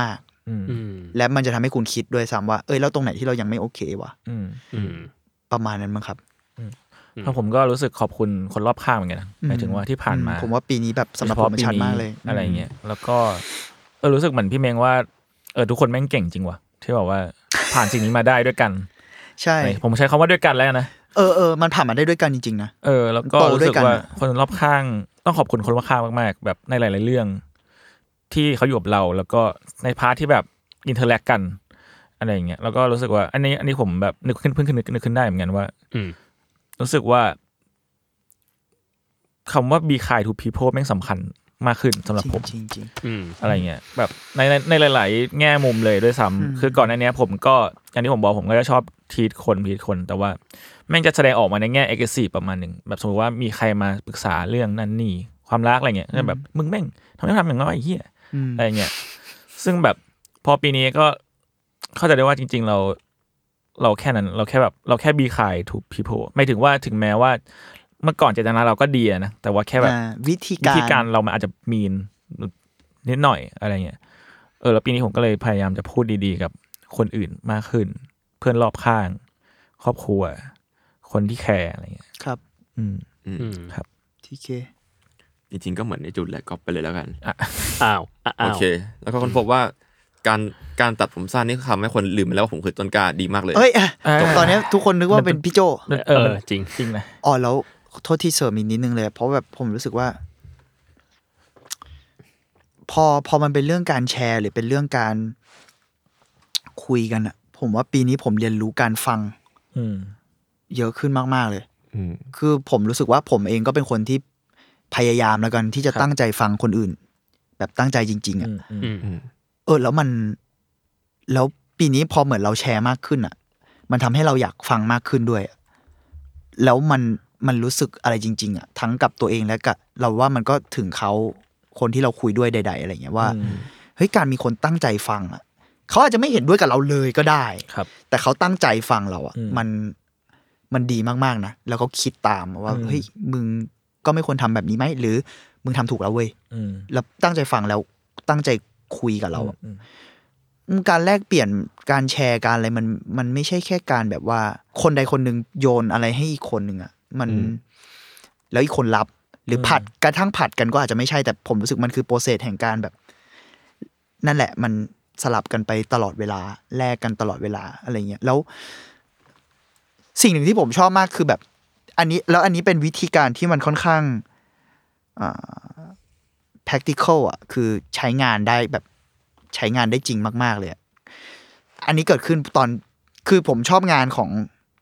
มากอืมอืมๆและมันจะทำให้คุณคิดด้วยซ้ำว่า เอ้ยแล้วตรงไหนที่เรายังไม่โอเควะอืมอืมประมาณนั้นมั้งครับ เพราะผมก็รู้สึกขอบคุณคนรอบข้างเหมือนกันนะหมายถึงว่าที่ผ่านมา ผมว่าปีนี้แบบสำหรับโดผยมเฉมันพาะชัดปีนี้มากเลยอะไรเงี้ยแล้วก็เออรู้สึกเหมือนพี่เมงว่าเออทุกคนแม่งเก่งจริงว่ะที่บอกว่าผ่านสิ่งนี้มาได้ด้วยกัน ใช่ ผมใช้คำว่าด้วยกันแล้วนะเออเออมันผ่านมาได้ด้วยกันจริงๆนะเออแล้วก็โตด้วยกัน รู้สึกว่าอะคนรอบข้างต้องขอบคุณคนรอบข้างมากๆ แบบในหลาย ๆเรื่อง ที่เขาอยู่กับเราแล้วก็ใน part ที่แบบ interact กันอะไรอย่างเงี้ยแล้วก็รู้สึกว่า อันนี้อันนี้ผมแบบนึกขึ้นเพิ่งนึกนึกขึ้นได้เหมือนกันว่าอืม รู้สึกว่าคำว่า be kind to people แม่งสำคัญมากขึ้นสำหรับผมจริงๆจริงอืมอะไรเงี้ยแบบในในในหลาย ๆ แง่มุมเลยด้วยซ้ำคือก่อนหน้านี้ผมก็อย่างที่ผมบอกผมก็จะชอบทีทคนทีทคน แต่ว่าแม่งจะแสดงออกมาในแง่เอกซีประมาณหนึ่งแบบสมมติว่ามีใครมาปรึกษาเรื่องนั่นนี่ความรักอะไรเงี้ยก็จะแบบมึงแม่งทำไมไม่ทำอย่างน้อยไอ้เหี้ยๆอืมอะไรเงี้ยซึ่งแบบพอปีนี้ก็เข้าใจได้ว่าจริง ๆ เรา เราแค่นั้น เราแค่แบบเราแค่ be kind to people ไม่ถึงว่าถึงแม้ว่า เมื่อก่อนเจตนาเราก็ดีอะนะแต่ว่าแค่แบบอ่าวิธีวิการธีการเรามันอาจจะมีนนิดหน่อยอะไรเงี้ยเออแล้วปีนี้ผมก็เลยพยายามจะพูดดีๆ กับคนอื่นมากขึ้น เพื่อนรอบข้าง ครอบครัว คนที่แคร์อะไรเงี้ยครับ อืมอืมทีเคจริงๆก็เหมือนในจุดแหละก็ไปเลยแล้วกันอ้าวอ้าวโอเค แล้วก็ค้นพบว่าการ การตัดผมสั้นนี่ทำให้คนลืมไปแล้วว่าผมคือต้นกล้าดีมากเลยเอ้ยอ่าตอนเนี้ยทุกคนนึกว่าเป็นพี่โจเอเอออ จริงจริงนะอ๋อแล้วโทษที่เสริมอีกนิดนึงเลย เพราะแบบผมรู้สึกว่า พอพอมันเป็นเรื่องการแชร์ หรือเป็นเรื่องการคุยกันอะผมว่าปีนี้ผมเรียนรู้การฟัง อืมเยอะขึ้นมาก ๆ เลยอืมคือผมรู้สึกว่าผมเองก็เป็นคนที่พยายามแล้วกันที่จะครับตั้งใจฟังคนอื่น แบบตั้งใจจริง ๆอะอืมอืมอืมอืมเออแล้วมัน แล้วปีนี้พอเหมือนเราแชร์มากขึ้นอะ มันทำให้เราอยากฟังมากขึ้นด้วยอะแล้วมันมันรู้สึกอะไรจริง ๆ อะ ทั้งกับตัวเองและกับเราว่ามันก็ถึงเขาคนที่เราคุยด้วยใด ๆ อะไรเงี้ยว่าอืมเฮ้ยการมีคนตั้งใจฟังอะเขาอาจจะไม่เห็นด้วยกับเราเลยก็ได้ครับ แต่เขาตั้งใจฟังเราอะอืมมันมันดีมากๆนะแล้วก็คิดตามว่าอืมเฮ้ยมึงก็ไม่ควรทำแบบนี้ไหมหรือมึงทำถูกแล้วเว้ยอืมแล้วตั้งใจฟังแล้วตั้งใจคุยกับเราอะอืมอืม การแลกเปลี่ยนการแชร์การอะไรมันมันไม่ใช่แค่การแบบว่า คนใดคนหนึ่งโยนอะไรให้อีกคนหนึ่งอะมันอืมแล้วอีกคนรับ หรืออมผัดกระทั่งผัดกันก็อาจจะไม่ใช่แต่ผมรู้สึกมันคือโปรเซสแห่งการแบบ นั่นแหละ มันสลับกันไปตลอดเวลา แลกกันตลอดเวลาอะไรเงี้ยแล้ว สิ่งหนึ่งที่ผมชอบมากคือแบบ อันนี้ แล้วอันนี้เป็นวิธีการที่มันค่อนข้างอ่า practical อะคือใช้งานได้แบบ ใช้งานได้จริงมาก ๆ เลยอะอันนี้เกิดขึ้นตอนคือผมชอบงานของ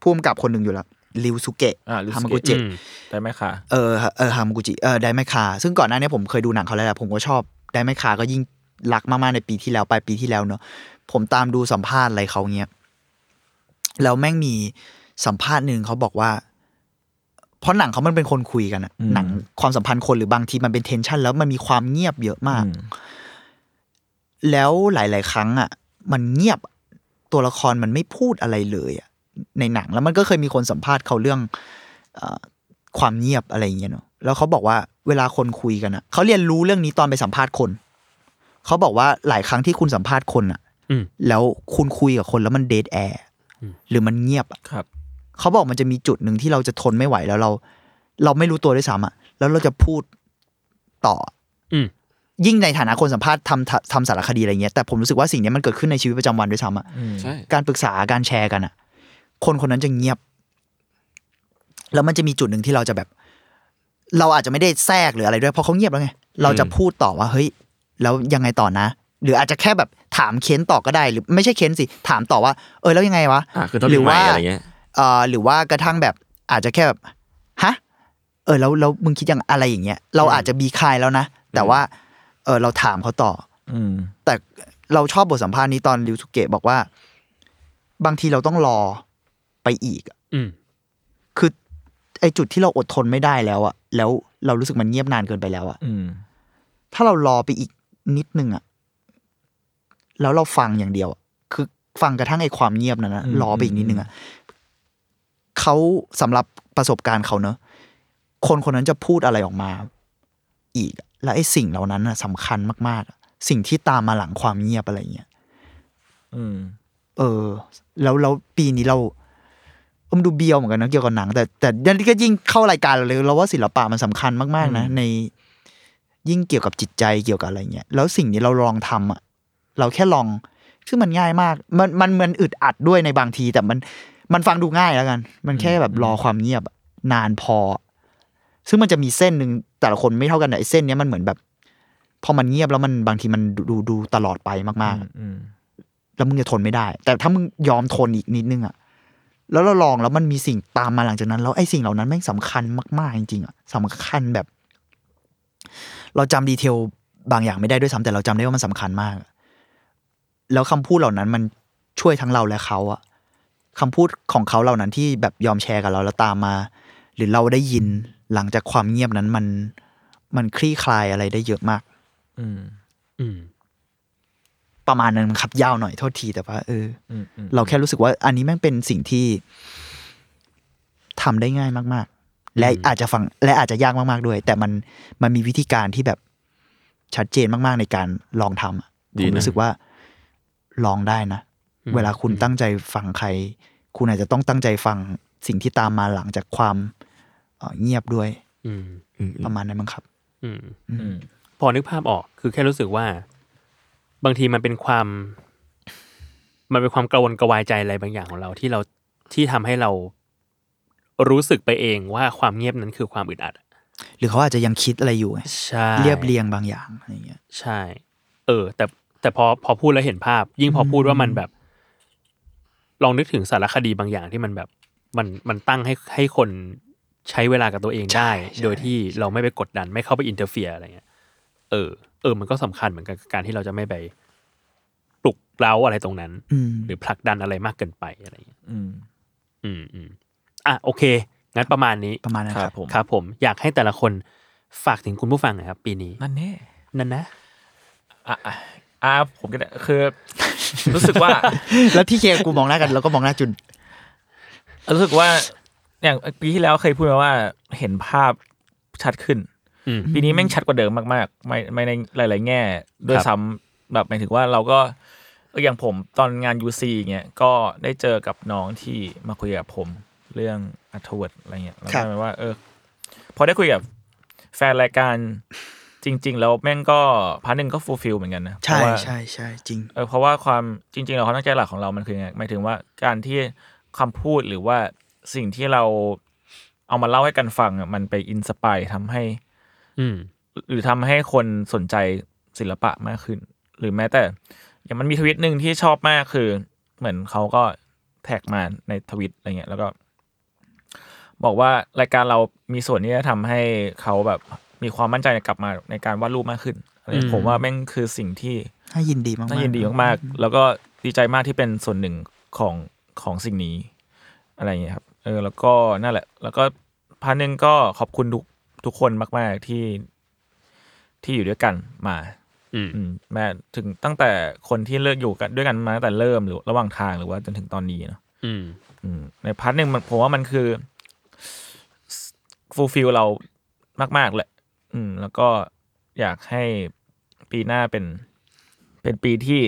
ผู้กำกับคนหนึ่งอยู่แล้วริวสุเกะอ่า Ryusuke ฮามากุจิอืมได้ไหมคะเออเออฮามากุจิเออไดไมคาซึ่งก่อนหน้านี้ผมเคยดูหนังเขาแล้วแหละผมก็ชอบไดไมคาก็ยิ่งรักมากๆในปีที่แล้วปลายปีที่แล้วเนอะผมตามดูสัมภาษณ์อะไรเขาเงี้ยแล้วแม่งมีสัมภาษณ์หนึ่งเขาบอกว่า เพราะหนังเขามันเป็นคนคุยกันอะอืมหนังความสัมพันธ์คนหรือบางทีมันเป็นเทนชันแล้วมันมีความเงียบเยอะมากอืม แล้วหลาย ๆ ครั้งอะ มันเงียบตัวละครมันไม่พูดอะไรเลยอะในหนังแล้วมันก็เคยมีคนสัมภาษณ์เขาเรื่องเออความเงียบอะไรอย่างเงี้ยเนาะแล้วเขาบอกว่าเวลาคนคุยกันอะเขาเรียนรู้เรื่องนี้ตอนไปสัมภาษณ์คนเขาบอกว่าหลายครั้งที่คุณสัมภาษณ์คนอะอืมแล้วคุณคุยกับคนแล้วมันเดทแอร์หรือมันเงียบอะครับ เขาบอกมันจะมีจุดหนึ่งที่เราจะทนไม่ไหวแล้วเรา เราไม่รู้ตัวด้วยซ้ำอะแล้วเราจะพูดต่อ อืม ยิ่งในฐานะคนสัมภาษณ์ทำทำสารคดีอะไรเงี้ยแต่ผมรู้สึกว่าสิ่งเนี้ยมันเกิดขึ้นในชีวิตประจำวันด้วยซ้ำอะใช่การปรึกษาการแชร์กันอะ คนคนนั้นจะเงียบ แล้วมันจะมีจุดหนึ่งที่เราจะแบบ เราอาจจะไม่ได้แทรกหรืออะไรด้วยเพราะเขาเงียบแล้วไงเราจะพูดต่อว่าเฮ้ย แล้วยังไงต่อนะ หรืออาจจะแค่แบบถามเค้นต่อก็ได้ หรือไม่ใช่เค้นสิถามต่อว่า เออแล้วยังไงวะอะคือต้องหรืมีใหม่ว่าอะไรเงี้ยเอ่อหรือว่ากระทั่งแบบอาจจะแค่แบบฮะเออแล้วแล้วมึงคิดยังอะไรอย่างเงี้ยเราอาจจะบีคายแล้วนะแต่ว่า เออเราถามเขาต่อ อืม แต่เราชอบบทสัมภาษณ์นี้ตอนริวสุเกะบอกว่า บางทีเราต้องรอไปอีกอะอืม คือ ไอจุดที่เราอดทนไม่ได้แล้วอะแล้วเรารู้สึกมันเงียบนานเกินไปแล้วอะอืม ถ้าเรารอไปอีกนิดนึงอะแล้วเราฟังอย่างเดียวอะคือฟังกระทั่งไอความเงียบนั้นนะอืม รอไปอีกนิดนึงอะเขาสำหรับประสบการณ์เขาเนอะคนคนนั้นจะพูดอะไรออกมา อีกอะและไอสิ่งเหล่านั้นอะสำคัญมากๆอะสิ่งที่ตามมาหลังความเงียบอะไรเงี้ยอืม เออ แล้วแล้วปีนี้เราเออมันดูเบียวเหมือนกันนะเกี่ยวกับหนัง แต่แต่ยันก็ยิ่งเข้ารายการเราเลยเราว่าศิลปะมันสำคัญมากๆ นะอืมในยิ่งเกี่ยวกับจิตใจเกี่ยวกับอะไรเงี้ยแล้วสิ่งนี้เราลองทำอะเราแค่ลองซึ่งมันง่ายมาก มันมันเหมือนอึดอัดด้วยในบางที แต่มันมันฟังดูง่ายแล้วกัน มันแค่แบบรอความเงียบอะนานพอ ซึ่งมันจะมีเส้นหนึ่งแต่ละคนไม่เท่ากันแต่ไอ้เส้นเนี้ยมันเหมือนแบบพอมันเงียบแล้วมันบางทีมันดูดูดูตลอดไปมากๆอะอืมแล้วมึงจะทนไม่ได้ แต่ถ้ามึงยอมทนอีกนิดนึงอะแล้วเราลองแล้วมันมีสิ่งตามมาหลังจากนั้น แล้วไอ้สิ่งเหล่านั้นแม่งสำคัญมาก ๆ จริงๆอะสำคัญแบบ เราจำดีเทลบางอย่างไม่ได้ด้วยซ้ำแต่เราจำได้ว่ามันสำคัญมาก แล้วคำพูดเหล่านั้นมันช่วยทั้งเราและเขาอะคำพูดของเขาเหล่านั้นที่แบบยอมแชร์กับเราแล้วตามมา หรือเราได้ยินหลังจากความเงียบนั้นมันมันคลี่คลายอะไรได้เยอะมาก อืม อืม ประมาณนั้นครับยาวหน่อยโทษทีแต่ว่าเอออืมอืมเราแค่รู้สึกว่า อันนี้แม่งเป็นสิ่งที่ทำได้ง่ายมาก ๆ และอาจจะฟังและอาจจะยากมากๆด้วย แต่มันมันมีวิธีการที่แบบชัดเจนมาก ๆ ในการลองทำอะดีผมนะรู้สึกว่าลองได้นะอืมเวลาคุณตั้งใจฟังใคร คุณอาจจะต้องตั้งใจฟัง สิ่งที่ตามมาหลังจากความเอ่อเงียบด้วยอืมอืมประมาณนั้นมั้งครับอืมอืมพอนึกภาพออกคือแค่รู้สึกว่า บางทีมันเป็นความ มันเป็นความกระวนกระวายใจอะไรบางอย่างของเราที่เราที่ทำให้เรารู้สึกไปเองว่าความเงียบนั้นคือความอึดอัดอะหรือเขาอาจจะยังคิดอะไรอยู่ไงใช่เรียบเรียงบางอย่างอะไรเงี้ย ใช่ เออ แต่แต่พอพอพูดแล้วเห็นภาพ ยิ่งพอพูดว่ามันแบบ ลองนึกถึงสารคดีบางอย่างที่มันแบบ มันมันตั้งให้ให้คนใช้เวลากับตัวเองได้ โดยที่เราไม่ไปกดดัน ไม่เข้าไปอินเตอร์เฟียอะไรเงี้ย เออ เออ มันก็สำคัญเหมือนกันกับการที่เราจะไม่ไปปลุกเร้าอะไรตรงนั้นอืมหรือผลักดันอะไรมากเกินไปอะไรเงี้ยอืม อืมอืมอะโอเค งั้นประมาณนี้ประมาณนั้นคครัรับบผมครับผมอยากให้แต่ละคนฝากถึงคุณผู้ฟังหนะครับ ปีนี้ นั่นแน่นั่นนะอะอะอะผมก็ได้คือ รู้สึกว่า แล้วพี่เคกูมองหน้ากันแล้วก็มองหน้าจุน รู้สึกว่าอย่างปีที่แล้วเคยพูดมาว่าเห็นภาพชัดขึ้นอืมปีนี้แม่งชัดกว่าเดิมมากๆ ไม่ไม่ในหลาย ๆ แง่ด้วยครับแบบหมายถึงว่าเราก็เอออย่างผมตอนงาน UC เงี้ยก็ได้เจอกับน้องที่มาคุยกับผมเรื่องอัธวัตอะไรเงี้ยแล้วก็ครับหมายว่า เออ พอได้คุยกับแฟนรายการจริง ๆ แล้วแม่งก็ part หนึ่งก็ fulfill เหมือนกันนะใช่ราะว่าใช่ใช่จริงเออเพราะว่าความจริง ๆ เราความตั้งใจหลักของเรามันคือไงหมายถึงว่าการที่ คำพูดหรือว่าสิ่งที่เราเอามาเล่าให้กันฟังอะมันไปอินสปายทำให้ อืมหรือทำให้คนสนใจศิลปะมากขึ้น หรือแม้แต่ อย่างมันมีทวิตหนึ่งที่ชอบมากคือ เหมือนเขาก็แท็กมาในทวิตอะไรเงี้ย แล้วก็ บอกว่ารายการเรามีส่วนที่จะทำให้เขาแบบมีความมั่นใจกลับมาในการวาดรูปมากขึ้นอะไรเงี้ยอืมผมว่าแม่งคือสิ่งที่น่ายินดีมากๆน่ายินดีมากๆแล้วก็ดีใจมากที่เป็นส่วนหนึ่งของ ของสิ่งนี้ อะไรอย่างเงี้ยครับ เออ แล้วก็นั่นแหละ แล้วก็ part หนึ่งก็ขอบคุณทุกทุกคนมาก ๆ ที่ที่อยู่ด้วยกันมาอืมอืมแม้ถึงตั้งแต่คนที่เลิกอยู่กันด้วยกันมาตั้งแต่เริ่มหรือระหว่างทางหรือว่าจนถึงตอนนี้เนาะอืม อืม ใน part หนึ่งมันผมว่ามันคือ fulfill เรามาก ๆ แหละ อืม แล้วก็อยากให้ปีหน้าเป็นเป็นปีที่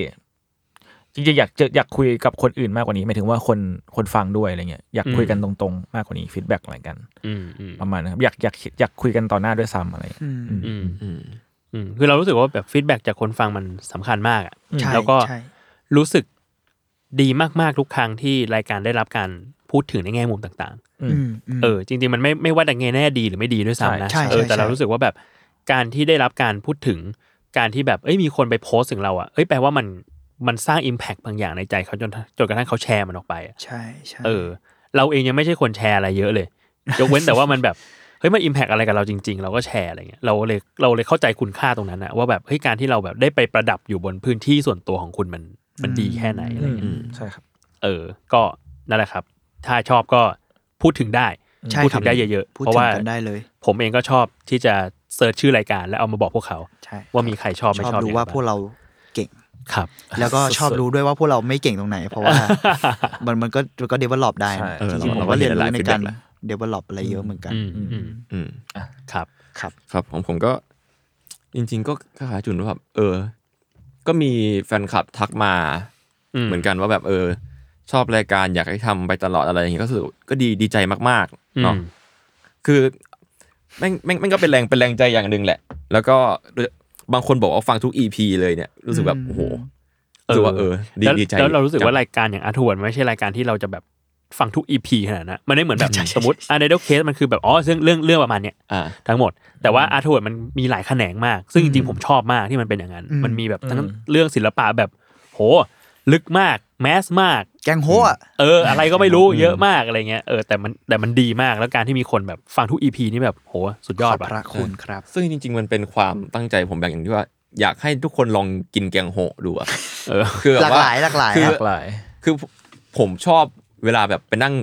จริงๆอยากเจออยากคุยกับคนอื่นมากกว่านี้หมายถึงว่าคนคนฟังด้วยอะไรเงี้ยอยากคุยกันตรงๆ มากกว่านี้ feedback อะไรกันอืมอืมประมาณนะครับอยากอยากอยากคุยกันต่อหน้าด้วยซ้ำอะไรเงี้ยอืมอืมอืมอืมอืมคือเรารู้สึกว่าแบบ feedback จากคนฟังมันสำคัญมากอะใช่แล้วก็ใช่รู้สึกดีมากๆทุกครั้งที่รายการได้รับการพูดถึงในแง่มุมต่างอือืมมอืมๆเออ จริง ๆ มันไม่ไม่ว่าแต่แง่แน่ดีหรือไม่ดีด้วยซ้ำนะใช่ใช่เออแต่ใช่เรารู้สึกว่าแบบการที่ได้รับการพูดถึงการที่แบบเอ้ยมีคนไปโพสต์ถึงเราอะเอ้ยแปลว่ามัน มันสร้างอิมแพกบางอย่างในใจเขาจนจนกระทั่งเขาแชร์มันออกไปอะใช่ใช่เออ เราเองยังไม่ใช่คนแชร์อะไรเยอะเลย ยกเว้นแต่ว่ามันแบบเฮ้ยมันอิมแพกอะไรกับเราจริง ๆ เราก็แชร์อะไรเงี้ยเราเลยเราเลยเข้าใจคุณค่าตรงนั้นนะว่าแบบเฮ้ยการที่เราแบบได้ไปประดับอยู่บนพื้นที่ส่วนตัวของคุณมันมันดีแค่ไหนอะไรเงี้ยใช่ครับ เออ ก็นั่นแหละครับ ถ้าชอบก็พูดถึงได้ใช่พูดครัถึบงได้ครับเยอะๆพูดถึงว่ากันได้เลยเพราะว่า ผมเองก็ชอบที่จะ search ชื่อรายการแล้วเอามาบอกพวกเขาใช่ว่ามีใครชอบไม่ชอบยังไงบ้างชอบรู้ว่าพวกเราเก่ง ครับ แล้วก็ชอบรู้ด้วยว่าพวกเราไม่เก่งตรงไหน เพราะว่า มันมันก็มันก็ develop ได้ใช่นะเออจริงๆเราผมก็เรียนรู้ในการเราก็เห็นหลาย feedback develop อะไรเยอะเหมือนกันอืมอืมอืมครับครับ ครับผมผมก็ จริง ๆ ก็คล้ายๆจุนว่าแบบเออ ก็มีแฟนคลับทักมาอืมเหมือนกันว่าแบบเออ ชอบรายการอยากให้ทำไปตลอดอะไรอย่างเงี้ยก็คือก็ดีดีใจมากๆเนาะอืมคือแม่งแม่งแม่งก็เป็นแรงเป็นแรงใจอย่างหนึ่งแหละ แล้วก็ บางคนบอกว่าฟังทุก EP เลยเนี่ยรู้สึกแบบโอ้โหรู้สึกว่าเออดีแล้วดีใจแล้วเรารู้สึกว่ารายการอย่างอาร์ทวนไม่ใช่รายการที่เราจะแบบฟังทุก EP ขนาดนั้นมันไม่เหมือนแบบสมมติ Untitled Case มันคือแบบอ๋อเรื่องเรื่องเรื่องประมาณเนี้ยอ่าทั้งหมด แต่ว่าอาร์ทวนมันมีหลายแขนงมาก ซึ่งจริงๆผมชอบมากที่มันเป็นอย่างนั้นอืมมันมีแบบทั้งเรื่องศิลปะแบบโห ลึกมาก แมสมาก แกงโฮอะเออ อะไรก็ไม่รู้เยอะมากอะไรเงี้ยเออแต่มันแต่มันดีมากแล้วการที่มีคนแบบฟังทุกอีพีนี่แบบโหสุดยอดขอบป่ะพระคุณครับ ซึ่งจริง ๆ มันเป็นความตั้งใจผมอย่างที่ว่า อยากให้ทุกคนลองกินแกงโหดูอะเออคือแบหลาบกว่าหลายหลากหลายคือคหรับลากหลาย คือผมชอบเวลาแบบไปนั่ง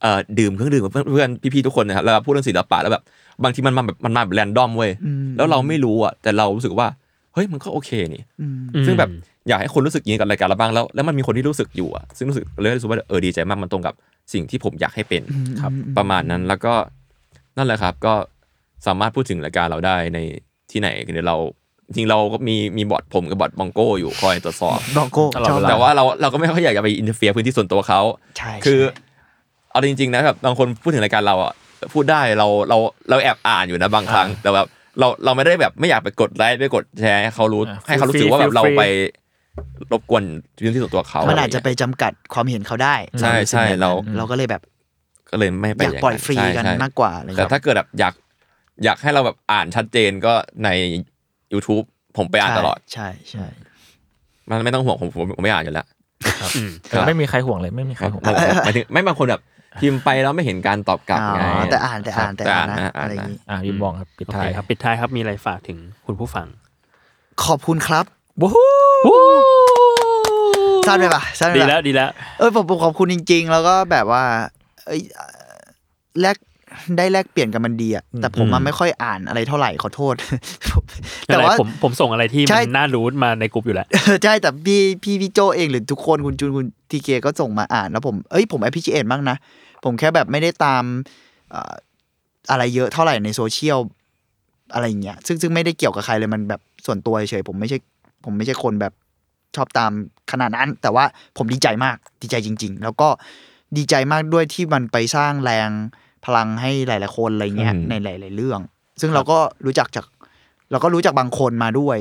เอ่อดื่มเครื่องดื่มกับเพื่อนเพื่อนพี่ๆทุกคนนะครับแล้วพูดเรื่องศิลปะแล้วแบบบางทีมันมาแบบมันมาแบบแรนดอมเว้ยอืมแล้วเราไม่รู้อะแต่เรารู้สึกว่าเฮ้ยมันก็โอเคนี่อืมซึ่งแบบ อยากให้คนรู้สึกอย่างนี้กับรายการเราบ้างแล้วแล้วมันมีคนที่รู้สึกอยู่อะซึ่งรู้สึกเลยรู้สึกว่าเออดีใจมากมันตรงกับสิ่งที่ผมอยากให้เป็นครับ ประมาณนั้นแล้วก็นั่นแหละครับก็สามารถพูดถึงรายการเราได้ในที่ไหนเดี๋ยวเราจริงเราก็มีมีบอทผมกับบอทบองโก้อยู่คอยตรวจสอบบองโก้ตลอดชอบเวลแต่ว่าเราเราก็ไม่ค่อยอยากจะไป interfere พื้นที่ส่วนตัวเขา ใช่คือใช่เอาจริงๆนะแบบบางคนพูดถึงรายการเราอะพูดได้เราเราเราแอบอ่านอยู่นะบางครั้ง แต่แบบเราเราไม่ได้แบบไม่อยากไปกดไลค์ไปกดแชร์ให้เขารู้อะให้เขารู้สึกว่าแบบ feel free เราไป รบกวนพื้นที่ส่วนตัวเขามันอาจจะไรไปเงี้ยจำกัดความเห็นเขาได้ใช่เรารู้สึกใช่แบบนั้นเราเราก็เลยแบบ ก็เลยไม่ไปอยากปล่อยฟรีกันใช่ใช่มากกว่าอะไรเงี้ยแต่ถ้าเกิดแบบอยากอยากให้เราแบบอ่านชัดเจนก็ใน YouTube ผมไปอ่านตลอด ใช่ใช่มันไม่ต้องห่วงผมผมผมไม่อ่านอยู่แล้วอืมแต่ไม่มีใครห่วงเลยไม่มีใครห่วงผมผมหมายถึงไม่บางคนแบบพิมพ์ไปแล้วไม่เห็นการตอบกลับไงอ๋อแต่อ่านแต่อ่านแต่อ่านนะอ่านอะไรอย่างนะนี้อะยิมบองครับปิดโอเคท้ายครับ ปิดท้ายครับมีอะไรฝากถึงคุณผู้ฟัง ขอบคุณครับ วู้ฮู้สั้นไปปะสั้นไปดีปะแล้วดีแล้ว เออผมผมขอบคุณจริง ๆ แล้วก็แบบว่า เอ้ยแลกได้แลกเปลี่ยนกันมันดีอะแต่ผมมันไม่ค่อยอ่านอะไรเท่าไหร่ขอโทษ แต่แต่ว่าว่าผมผมส่งอะไรที่ใช่มันน่ารู้มาในกลุ่มอยู่แล้วใช่แต่พี่พี่พี่โจเองหรือทุกคนคุณจูนคุณทีเคก็ส่งมาอ่านแล้วผมเอ้ยผมอภิเชษมากนะ ผมแค่แบบไม่ได้ตามเอ่ออะไรเยอะเท่าไหร่ในโซเชียลอะไรอย่างเงี้ยซึ่งซึ่งไม่ได้เกี่ยวกับใครเลยมันแบบส่วนตัวเฉยๆผมไม่ใช่ ผมไม่ใช่คนแบบชอบตามขนาดนั้น แต่ว่าผมดีใจมากดีใจจริง ๆ แล้วก็ดีใจมากด้วยที่มันไปสร้างแรงพลังให้หลาย ๆ คนอะไรเงี้ยอืมในหลาย ๆ เรื่อง ซึ่งเราก็รู้จักจาก เราก็รู้จักบางคนมาด้วย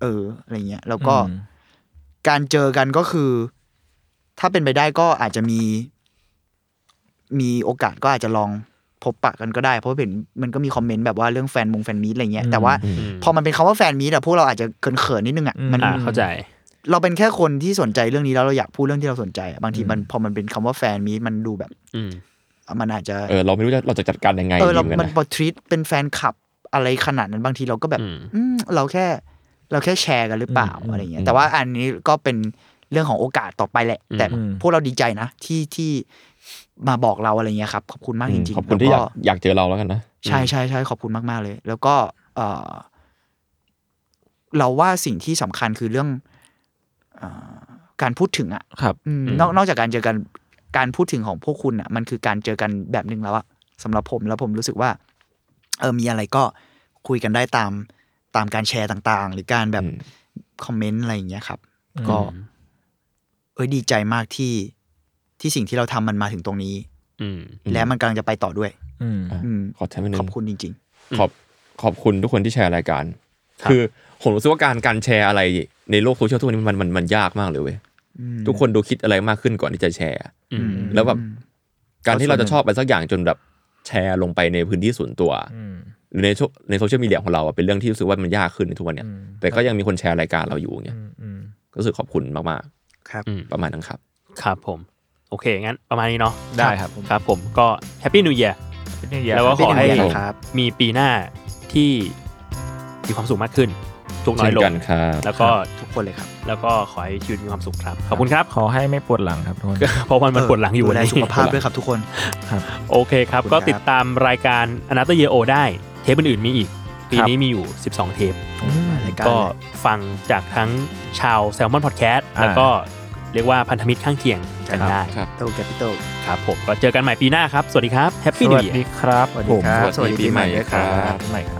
เอออะไรเงี้ยแล้วก็อืมการเจอกันก็คือ ถ้าเป็นไปได้ก็อาจจะมี มีโอกาสก็อาจจะลอง พบปะกันก็ได้ เพราะเห็นมันก็มีคอมเมนต์แบบว่าเรื่องแฟนมงแฟนมีตอะไรเงี้ยแต่ว่าอืมพอมันเป็นคำว่าแฟนมีตอะพวกเราอาจจะเขินๆนิดนึงอะมันอ่าเข้าใจ เราเป็นแค่คนที่สนใจเรื่องนี้แล้วเราอยากพูดเรื่องที่เราสนใจอะบางทีมันพอมันเป็นคำว่าแฟนมีตมันดูแบบอืมมันอาจจะเออเราไม่รู้จะเราจะจัดการยังไงเออเราดีหมันกัะพอทรีตเป็นแฟนคลับอะไรขนาดนั้นบางทีเราก็แบบอืมอืมเราแค่เราแค่แชร์กันหรือเปล่าอืมอะไรเงี้ยแต่ว่าอันนี้ก็เป็นเรื่องของโอกาสต่อไปแหละ แต่อืมพวกเราดีใจนะที่ที่ มาบอกเราอะไรเงี้ยครับขอบคุณมากจริงๆขอบคุณที่อยากแล้วก็อยากเจอเราแล้วกันนะใช่ใช่ใช่ขอบคุณมากๆเลย แล้วก็เออเราว่าสิ่งที่สำคัญคือเรื่องเออการพูดถึงอะครับอืมนอกนอกจากการเจอกันการพูดถึงของพวกคุณอะ มันคือการเจอกันแบบหนึ่งแล้วอะสำหรับผมแล้วผมรู้สึกว่า เออมีอะไรก็คุยกันได้ตามตามการแชร์ต่างๆ หรือการแบบอืมคอมเมนต์อะไรอย่างเงี้ยครับ ก็ เอ้ยดีใจมากที่ ที่สิ่งที่เราทำมันมาถึงตรงนี้ อืมและมันกำลังจะไปต่อด้วย อืมอะอืมขอแทนไปหนึ่ขงอบคุณจริงขอบขอบคุณทุกคนที่แชร์รายการครับคือผมรู้สึกว่าการการแชร์อะไรในโลกโซเชียลทุกวันนี้มันมันมันยากมากเลยเว้ยอืมทุกคนดูคิดอะไรมากขึ้นก่อนที่จะแชร์อืมแล้วแบบการที่เราจะก็ส่วนหนึ่งชอบไปสักอย่างจนแบบแชร์ลงไปในพื้นที่ส่วนตัวอืมหรือในโซในโซเชียลมีเดียของเราอะเป็นเรื่องที่รู้สึกว่ามันยากขึ้นในทุกวันเนี้ยอืมแต่ก็ยังมีคนแชร์รายการเราอยู่อย่างเงี้ยอืมอืมก็รู้สึกขอบคุณมากครับอืมๆประมาณนั้นครับ ครับผม โอเค งั้นประมาณนี้เนาะได้ครับผมครับ ผมก็ Happy New Year แล้วก็ขอให้ Happy New Year ครับมีปีหน้าที่มีความสุขมากขึ้นทุกข์น้อยเช่นลงกันครับแล้วก็ทุกคนเลยครับ แล้วก็ขอให้ชีวิตมีความสุขครับ ขอบคุณครับ ขอให้ไม่ปวดหลังครับทุกคนเพราะมันมันปวดหลังอยู่วันนี้ดูแลสุขภาพด้วยครับทุกคนโอเคครับขอบคุณก็ครับก็ติดตามรายการอนาเตอร์เยโอได้ เทปอื่นๆมีอีก ปีนี้ครับมีอยู่ 12 เทปรายการก็เลยฟังจากทั้งชาวแซลมอนพอดแคสต์อ่าแล้วก็ เรียกว่าพันธมิตรข้างเคียงกันได้ครับโตแคปิตอลครับผมก็เจอกันใหม่ปีหน้าครับ สวัสดีครับ Happy New Year สวัสดีครับสวัสผดีครับผมสวัสดีปีใหม่ครับปีใหม่ครับ